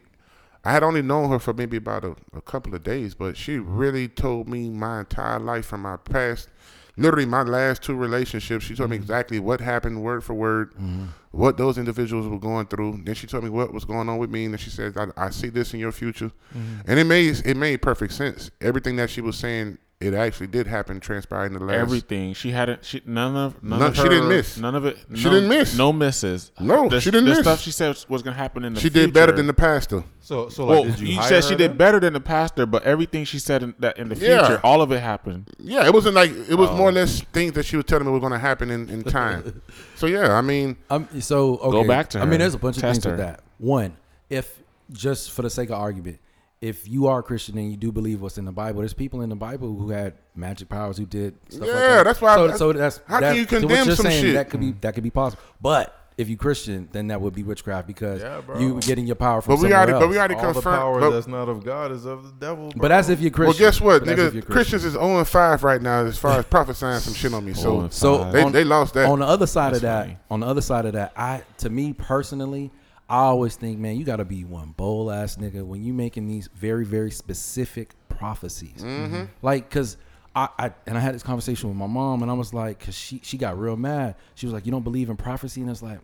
I had only known her for maybe about a, a couple of days, but she really told me my entire life from my past, literally my last two relationships. She told me mm-hmm. exactly what happened, word for word, mm-hmm. what those individuals were going through. Then she told me what was going on with me, and then she said, "I, I see this in your future," mm-hmm. and it made it made perfect sense. Everything that she was saying, it actually did happen, transpire in the last. everything she hadn't. She none of none, None- of she didn't miss. None of it. She didn't miss. No misses. No, the, she didn't the miss. stuff she said was going to happen in the She did better than the pastor. So, so like, Well, did you, you, hire said she her did better than the pastor, but everything she said in that in the Yeah. future, all of it happened. Yeah, it wasn't like it was Oh. more or less things that she was telling me were going to happen in, in time. so yeah, I mean, Um, so okay. back to Her, I mean, there's a bunch of Test things with that. One, if just for the sake of argument, if you are a Christian and you do believe what's in the Bible, there's people in the Bible who had magic powers who did stuff like that. Yeah, that's why I- So, that's- so that's how can that- you so what condemn you're some saying, shit? That could be that could be possible. But if you Christian, then that would be witchcraft because Yeah, you getting your power from but we already, else. but we already All the confirmed. power but- that's not of God is of the devil. Bro. but that's if you're Christian. well, guess what, But that's nigga? Christian. Christians is 0 and 5 right now as far as prophesying some shit on me. Oh, So So they, on- they lost that. On the other side of that, funny. on the other side of that, I to me personally, I always think, man, you got to be one bold ass nigga when you making these very very specific prophecies. Mm-hmm. Like, cause I, I and I had this conversation with my mom, and I was like, cause she she got real mad. She was like, you don't believe in prophecy, and it's like,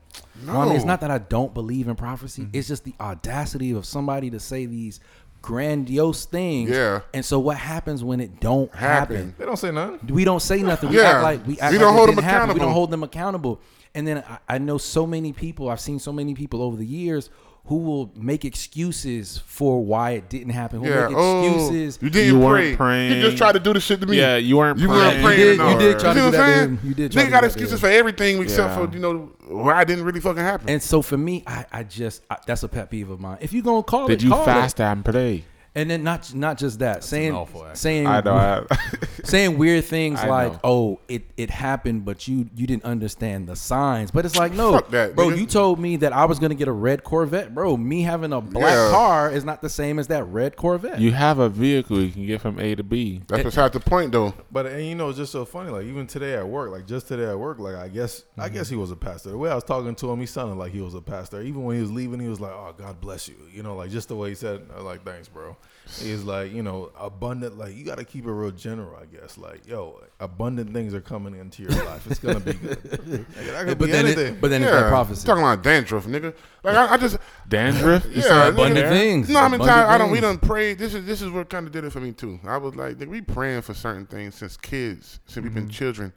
no. it's not that I don't believe in prophecy. It's just the audacity of somebody to say these grandiose things. Yeah. And so what happens when it don't Happen. happen? they don't say nothing. We don't say nothing. We Yeah. act like we act We don't it hold didn't them happen. We don't hold them accountable. And then I, I know so many people. I've seen so many people over the years who will make excuses for why it didn't happen. Who yeah. make Oh, excuses. you didn't You pray. weren't You just tried to do the shit to me. Yeah, you weren't You praying. weren't You did- you did try to see do what that I'm to saying? You did try Nigga to got do excuses him. for everything except Yeah. for you know why I didn't really fucking happen. and so for me, I, I just I, that's a pet peeve of mine. If you gonna call Did it, did you call fast it. and pray? And then not not just that, saying awful saying I know. I, saying weird things I like, know. "Oh, it it happened, but you you didn't understand the signs." But it's like, no, Fuck that, bro. nigga. You told me that I was gonna get a red Corvette, bro. Me having a black Yeah. car is not the same as that red Corvette. you have a vehicle you can get from A to B. That's beside the point, though. But and you know, it's just so funny. Like even today at work, like just today at work, like I guess I mm-hmm. guess he was a pastor. The way I was talking to him, he sounded like he was a pastor. Even when he was leaving, he was like, "Oh, God bless you." You know, like just the way he said, like, "Thanks, bro." Is like you know abundant. Like you got to keep it real general, I guess. Like yo, abundant things are coming into your life. It's gonna be good. Like, that could but be then, anything. it, but then it's that prophecy. Talking about dandruff, nigga. Like I, I just Dandruff. You Yeah, said nigga. abundant hair? things. no, I mean, abundant I don't. We things. done prayed. This is this is what kind of did it for me too. I was like, nigga, we praying for certain things since kids, since we've Mm-hmm. been children.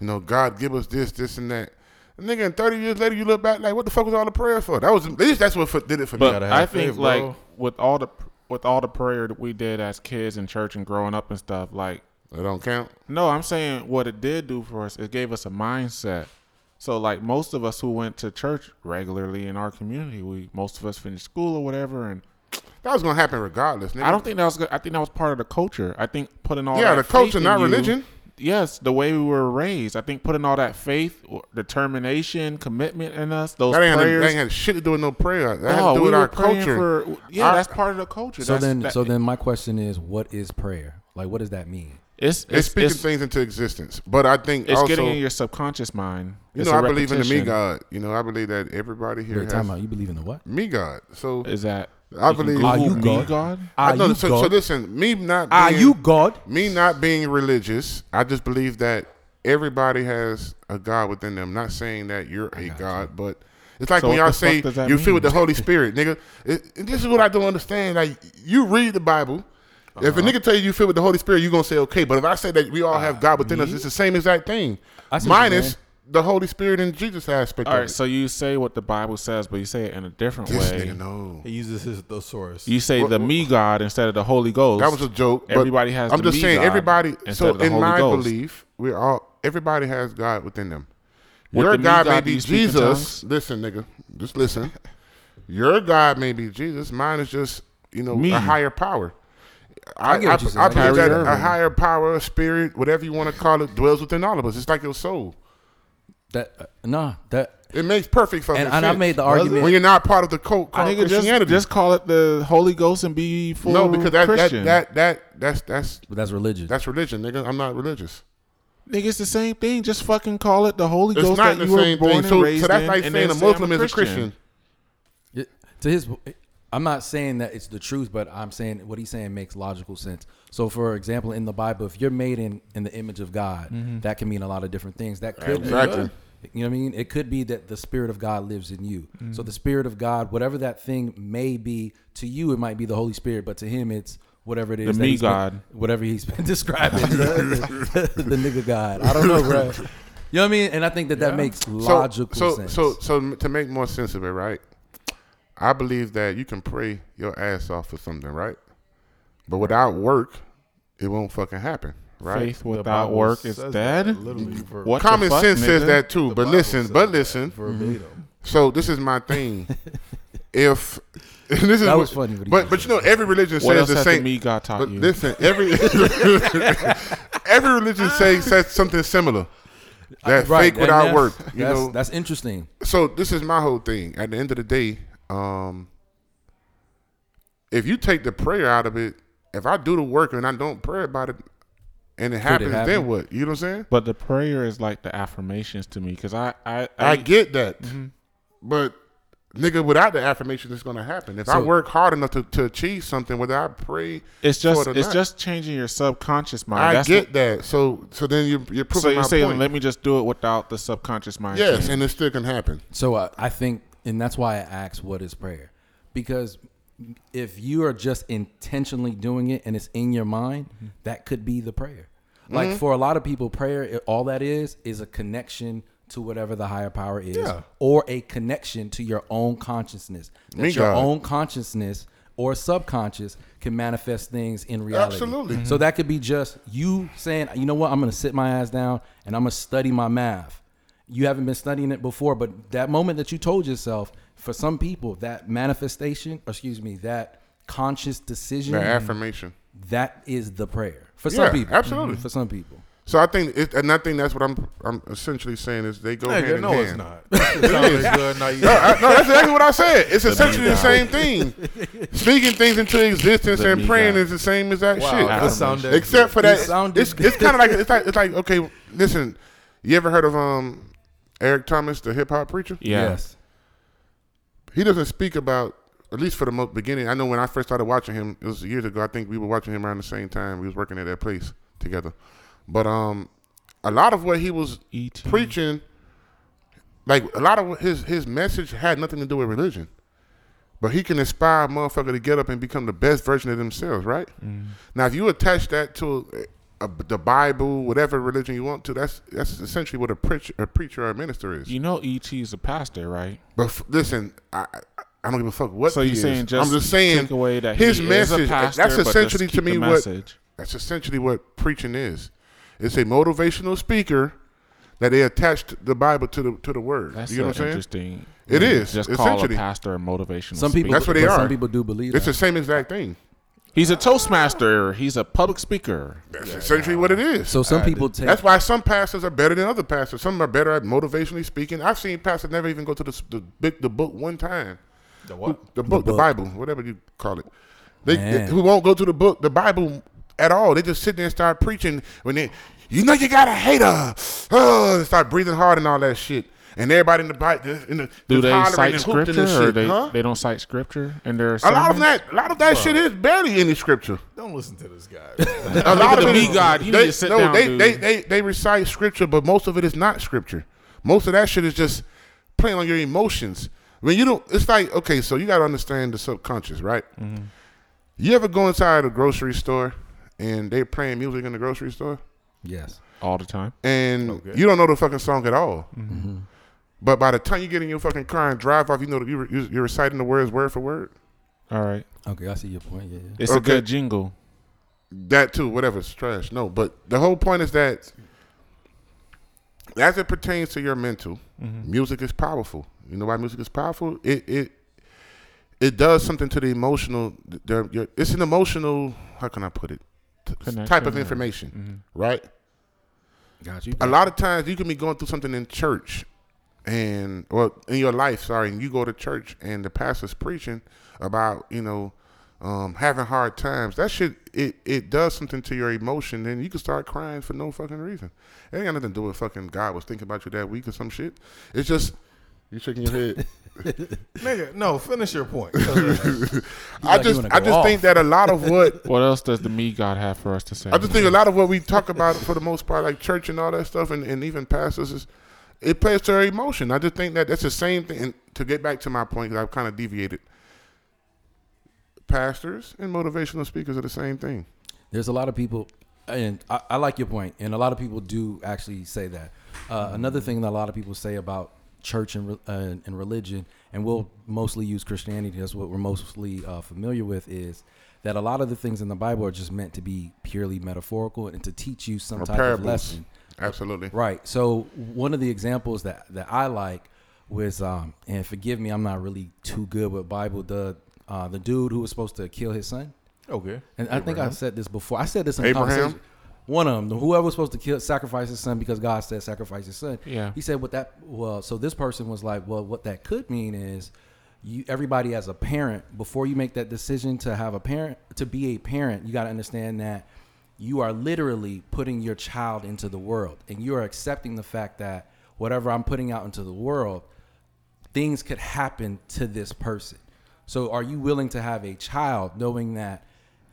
You know, God give us this, this, and that. And nigga, and thirty years later, you look back like, what the fuck was all the prayer for? That was at least that's what did it for me. But gotta I think like with all the with all the prayer that we did as kids in church and growing up and stuff, like It don't count. no, I'm saying what it did do for us, it gave us a mindset. So like most of us who went to church regularly in our community, we most of us finished school or whatever, and That was gonna happen regardless. Nigga. I don't think that was good. I think that was part of the culture. I think putting all Yeah, the culture, not you- religion. Yes, the way we were raised. I think putting all that faith, determination, commitment in us, those That ain't, had, prayers. that ain't had shit to do with no prayer. That had no, to oh, do we with our praying culture. for. Yeah, Our- that's part of the culture. So That's- then, that- so then, my question is, what is prayer? Like, what does that mean? it's it's it's, speaking it's, things into existence. But I think it's also, getting in your subconscious mind. you It's know, a I believe in the me. God. You know, I believe that everybody here Wait, has time out. You believe in the what? me God. So Is that I you believe- Are you me God? God? I Are know, you so, so listen, me not Are you God? me not being religious, I just believe that everybody has a God within them. Not saying that you're a God, but it's like So when what y'all say fuck does that you feel with the? Holy Spirit, nigga. It, it- this is what I don't understand. Like you read the Bible. If a Uh-huh. nigga tell you you feel with the Holy Spirit, you're gonna say okay. But if I say that we all have God within us, it's the same exact thing. I see what you're Minus saying. The Holy Spirit and Jesus aspect All of right, it. so you say what the Bible says, but you say it in a different this way. nigga no. he uses his thesaurus. You say the me God instead of the Holy Ghost. That was a joke. Everybody has I'm the just me saying. God Everybody. instead So in Holy my Ghost. belief, we're all. Everybody has God within them. With Your the me God, may be you speak in Jesus. Listen, nigga. Just listen. Your God may be Jesus. Mine is just you know Me. a higher power. I, I get I believe that a higher power, spirit, whatever you want to call it, dwells within all of us. It's like your soul. That uh, nah, that It makes perfect fucking and, sense. and I made the argument. when you're not part of the cult I called think it just just call it the Holy Ghost and be full no, because that, that Christian. that that that's that's but that's religion. that's religion, nigga. I'm not religious. Nigga, it's the same thing. Just fucking call it the Holy It's Ghost that you were born thing. and So, raised so that's in, like and saying then a say I'm Muslim is a Christian. It- to his, I'm not saying that it's the truth, but I'm saying what he's saying makes logical sense. So, for example, in the Bible, if you're made in in the image of God, that can mean a lot of different things. That could Exactly. Be, you know what I mean? It could be that the spirit of God lives in you. So mm. the spirit of God, whatever that thing may be to you, it might be the Holy Spirit, but to him, it's whatever it is. The that me he's been- God. whatever he's been describing, the, the, the nigga God. I don't know, bro. You know what I mean? And I think that that makes So, logical so, sense. so, so to make more sense of it, right? I believe that you can pray your ass off for something, right? But without work, it won't fucking happen, right? Faith without Bible work is dead. that literally ver- What Common fuck, sense says that too. the But Bible listen, but listen. verbatim. So this is my thing. if this is That was funny what he but just but you know every religion What says the same. me God taught But you? listen, every every religion says says something similar. That Right, fake without that's- work. You that's, know, that's interesting. so this is my whole thing. At the end of the day, um, if you take the prayer out of it, if I do the work and I don't pray about it, and it happens, then happen? what? You know what I'm saying? But the prayer is like the affirmations to me because I, I, I, get that, Mm-hmm. but nigga, without the affirmation, it's gonna happen. If I work hard enough to, to achieve something, whether I pray, It's just for it or it's not, just changing your subconscious mind. I That's get that. So so then you you're what- proving so you're my saying point. let me just do it without the subconscious mind. yes, change. and it still can happen. So uh, I think, and that's why I asked, what is prayer? Because if you are just intentionally doing it and it's in your mind, Mm-hmm. that could be the prayer. Like for a lot of people, prayer, all that is, is a connection to whatever the higher power is, Yeah. or a connection to your own consciousness. That Me your God. own consciousness or subconscious can manifest things in reality. Absolutely. So that could be just you saying, you know what, I'm going to sit my ass down and I'm going to study my math. You haven't been studying it before, but that moment that you told yourself, for some people, that manifestation, or excuse me, that conscious decision, The affirmation. that is the prayer. For Yeah, some people. absolutely. For some people. So I think, it, and I think that's what I'm I'm essentially saying is they go hand Nigga, in no, hand. it's not. That sounds good. Now No, I- no, that's exactly what I said. It's essentially the same thing. Speaking things into existence The and praying God. is the same as that wow, shit. that sounded Except for It that, sounded it's it's kind of like it's like it's like okay. Listen, you ever heard of um Eric Thomas, the hip hop preacher? yeah. Yes. He doesn't speak about at least for the most beginning. I know when I first started watching him, it was years ago. I think we were watching him around the same time. We was working at that place together. But um, a lot of what he was E.T. preaching, like a lot of his his message had nothing to do with religion. But he can inspire a motherfucker to get up and become the best version of themselves, right? Now, if you attach that to a, the Bible, whatever religion you want to, that's that's essentially what a preacher, a preacher or a minister is. You know, E.T. is a pastor, right? But f- listen, I, I I don't give a fuck what. So you're is. saying just I'm just saying take away that his he message. Is a pastor, that's but just essentially to me what. That's essentially what preaching is. It's a motivational speaker that they attached the Bible to the to the word. That's you know what I'm saying? interesting. It is yeah, is, just call a pastor a motivational. Some people, speaker. That's what they are. Some people do believe It's that. the same exact thing. He's a toastmaster. He's a public speaker. That's essentially what it is. so some people take. That's why some pastors are better than other pastors. Some are better at motivationally speaking. I've seen pastors never even go to the the, big, the book one time. The what? The book, the, book. Bible, whatever you call it. They, they- who won't go to the book, the Bible at all. They just sit there and start preaching when they, you know, you got a hater. Oh, start breathing hard and all that shit. And everybody in the Bible, in the Do just they cite scripture, and or they huh? they don't cite scripture in their A lot of that, a lot of that shit is barely any scripture. Don't listen to this guy. A lot of the me God. You they, need to sit no, down, they, dude. they they they recite scripture, but most of it is not scripture. Most of that shit is just playing on your emotions. When you don't, it's like okay, so you got to understand the subconscious, right? Mm-hmm. You ever go inside a grocery store and they playing music in the grocery store, yes. all the time. and Okay. you don't know the fucking song at all, Mm-hmm. But by the time you get in your fucking car and drive off, you know that you you're, you're reciting the words word for word. All right, Okay, I see your point. Yeah, yeah. it's a good jingle. That too, whatever, it's trash. No, but the whole point is that as it pertains to your mental, Mm-hmm. music is powerful. You know why music is powerful? It it it does something to the emotional. The, your, it's an emotional. How can I put it? T- Connection type of or- information, Mhm. right? Got you. A lot of times you can be going through something in church, and well in your life, sorry, and you go to church and the pastor's preaching about you know um, having hard times. That shit it it does something to your emotion, and you can start crying for no fucking reason. It ain't got nothing to do with fucking God was thinking about you that week or some shit. It's just you shaking your head. Nigga, no, finish your point. I like just wanna I go just think that a lot of what What else does the me God have for us to say? I just think a lot of what we talk about for the most part, like church and all that stuff, and, and even pastors, is it plays to our emotion. I just think that that's the same thing. And to get back to my point, because I've kind of deviated. Pastors and motivational speakers are the same thing. There's a lot of people, and I, I like your point, and a lot of people do actually say that. Uh, another thing that a lot of people say about church and, uh, and religion, and we'll mostly use Christianity, that's what we're mostly uh, familiar with, is that a lot of the things in the Bible are just meant to be purely metaphorical and to teach you some Or type parables. of lesson. Absolutely. Right. So one of the examples that that I like was, um, and forgive me, I'm not really too good with Bible. The uh, the dude who was supposed to kill his son. okay. And I think I Abraham. said this before. I said this in Abraham? One of them, whoever was supposed to kill, sacrifice his son because God said sacrifice his son. Yeah. He said what that. Well, so this person was like, well, what that could mean is, you everybody as a parent before you make that decision to have a parent to be a parent, you got to understand that you are literally putting your child into the world, and you are accepting the fact that whatever I'm putting out into the world, things could happen to this person. So are you willing to have a child knowing that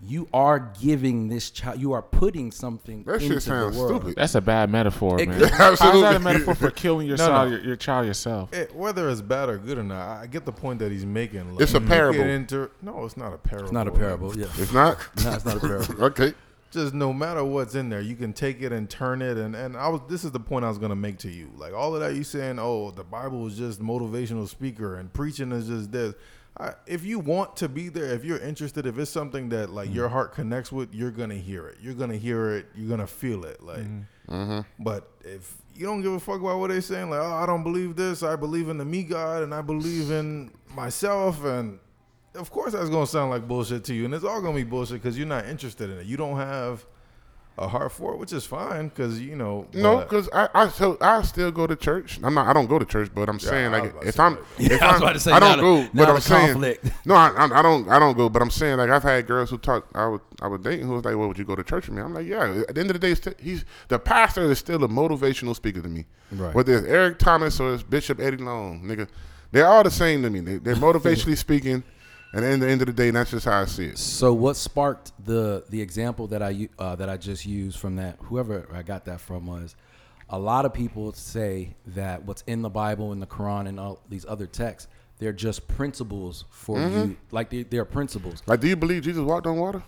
you are giving this child you are putting something That into shit sounds the world. stupid. That's a bad metaphor, It man. could- How's that a metaphor for killing your, No, child, no. Your, your child yourself? It, whether it's bad or good or not, I get the point that he's making. Like, It's a parable. get Into, no, it's not a parable. It's not a parable, yeah. It's not. No, it's not a parable. okay. Just no matter what's in there, you can take it and turn it. And, and I was this is the point I was gonna make to you. Like all of that, you saying, oh, the Bible is just motivational speaker and preaching is just this. I, if you want to be there, if you're interested, if it's something that like mm. your heart connects with, you're gonna hear it. You're gonna hear it. You're gonna feel it. Like, mm-hmm. Mm-hmm. but if you don't give a fuck about what they're saying, like, oh, I don't believe this. I believe in the me God, and I believe in myself, and of course that's gonna sound like bullshit to you, and it's all gonna be bullshit because you're not interested in it. You don't have a heart for it, which is fine because you know. No, because I I, so I still go to church. I'm not. I don't go to church, but I'm saying like if I'm if Yeah, I was I'm, say, I don't the- go, but I'm saying no. I, I I don't I don't go, but I'm saying like I've had girls who talk. I was I was dating who was like, "Well, would you go to church with me?" I'm like, "Yeah." At the end of the day, it's he's the pastor is still a motivational speaker to me. Right. Whether it's Eric Thomas or it's Bishop Eddie Long, nigga, they're all the same to me. They, they're motivationally speaking. And at the end of the day, that's just how I see it. So what sparked the the example that I u- uh, that I just used from that whoever I got that from was a lot of people say that what's in the Bible and the Quran and all these other texts they're just principles for you like they, they're principles. Like, do you believe Jesus walked on water?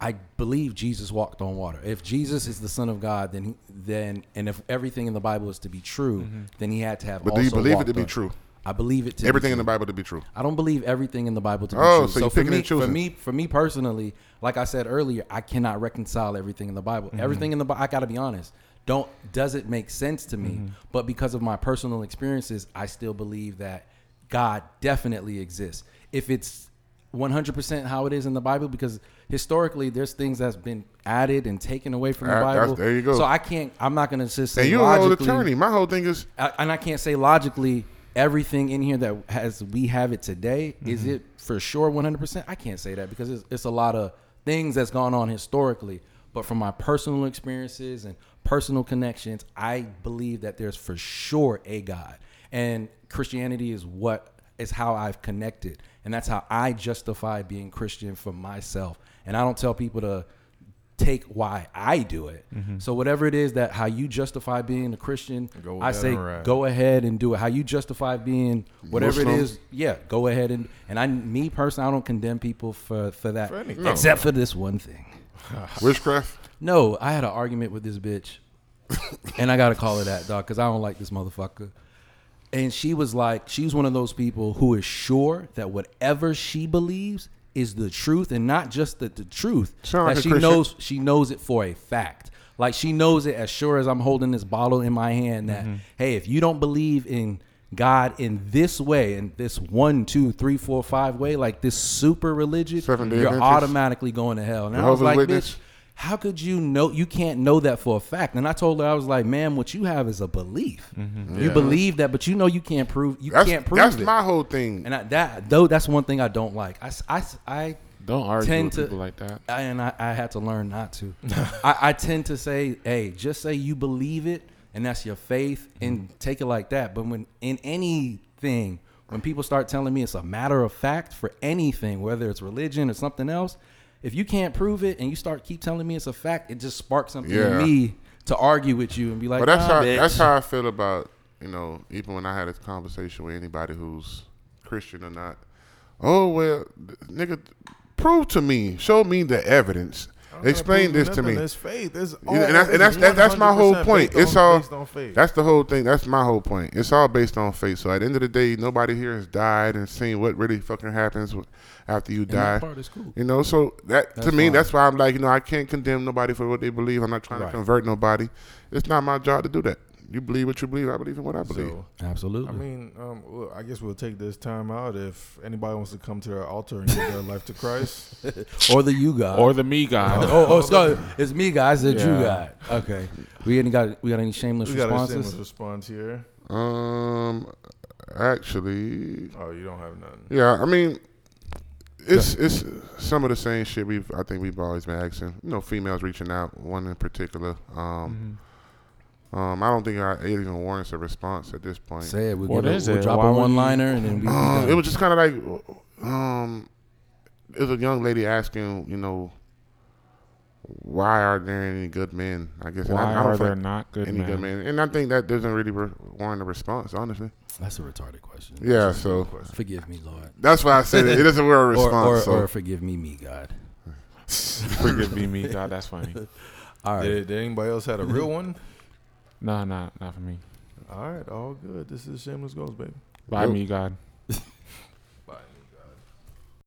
I believe Jesus walked on water. If Jesus is the Son of God, then he, then and if everything in the Bible is to be true, then he had to have. But do you believe it to be on- true? I believe it to be Everything in true. the Bible to be true. I don't believe everything in the Bible to be Oh, true. so you're for picking me, and for me, for me personally, like I said earlier, I cannot reconcile everything in the Bible. Mm-hmm. Everything in the Bible, I got to be honest. Don't does it make sense to me? Mm-hmm. But because of my personal experiences, I still believe that God definitely exists. If it's 100% how it is in the Bible, because historically there's things that's been added and taken away from the Ah, that's- Bible. there you go. So I can't. I'm not going to just say And you're an old attorney. My whole thing is I- and I can't say logically everything in here that has we have it today is Mm-hmm. it for sure 100%. I can't say that because it's, it's a lot of things that's gone on historically. But from my personal experiences and personal connections, I believe that there's for sure a God, and Christianity is what is how I've connected, and that's how I justify being Christian for myself. And I don't tell people to take why I do it. Mm-hmm. So whatever it is that how you justify being a Christian, Go I say and ride. go ahead and do it. How you justify being whatever Muslim? it is, yeah, go ahead and and I me personally I don't condemn people for for that For anything. except for this one thing. witchcraft. No, I had an argument with this bitch, and I gotta call her that dog because I don't like this motherfucker. And she was like, she's one of those people who is sure that whatever she believes is the truth, and not just the, the truth. Sound like that a she Christian. knows she knows it for a fact. Like she knows it as sure as I'm holding this bottle in my hand. That mm-hmm. hey, if you don't believe in God in this way, in this one, two, three, four, five way, like this super religious, you're Adventist? automatically going to hell. And I was Jehovah's like, Witness? bitch, how could you know? You can't know that for a fact. And I told her, I was like, ma'am, what you have is a belief. Mm-hmm. You Yeah. believe that, but you know you can't prove. You That's can't prove that's it. my whole thing. and I, that though, that's one thing I don't like. I, I, I Don't argue tend with to people like that. I- and I, I had to learn not to. I, I tend to say, hey, just say you believe it, and that's your faith, mm-hmm. and take it like that. But when in anything, when people start telling me it's a matter of fact for anything, whether it's religion or something else, if you can't prove it and you start keep telling me it's a fact, it just sparks something Yeah. in me to argue with you and be like, But that's nah, how bitch. that's how I feel about you know even when I had a conversation with anybody who's Christian or not. Oh well, nigga, prove to me, show me the evidence. Explain this to me. It's faith. It's You know, and that's and that's, that, that's my whole point. It's all faith. that's the whole thing. That's my whole point. It's all based on faith. So at the end of the day, nobody here has died and seen what really fucking happens after you And die. that part is cool. You know, so that to me, fine. that's why I'm like, you know, I can't condemn nobody for what they believe. I'm not trying Right. to convert nobody. It's not my job to do that. You believe what you believe. I believe in what I believe. So, Absolutely. I mean, um, well, I guess we'll take this time out. If anybody wants to come to their altar and give their life to Christ, or the you God. Or the me guy. oh, oh, so it's me, guys. That you Yeah. got. Okay. We ain't got. We got any shameless we got a responses? shameless response here. Um, actually, Oh, you don't have nothing. yeah. I mean, it's it's some of the same shit we've. I think we've always been asking. You know, females reaching out. One in particular. Um, um, I don't think I, it even warrants a response at this point. Say it. We'll, What give is it, we'll it? drop Why a would one you- liner and then we. Um, it was just kind of like, um, it was a young lady asking, you know, why are there any good men? I guess. and Why I, I don't are there not good any men? good men? And I think that doesn't really re- warrant a response, honestly. That's a retarded question. Yeah, so Forgive me, Lord. that's why I said it. It doesn't warrant a Or, response. or, so. or forgive me, me, God. Forgive me, me. God, that's funny. All right. Did, did anybody else had a real one? No, not not for me. All right, all good. This is shameless goals, baby. By Yep. me, God.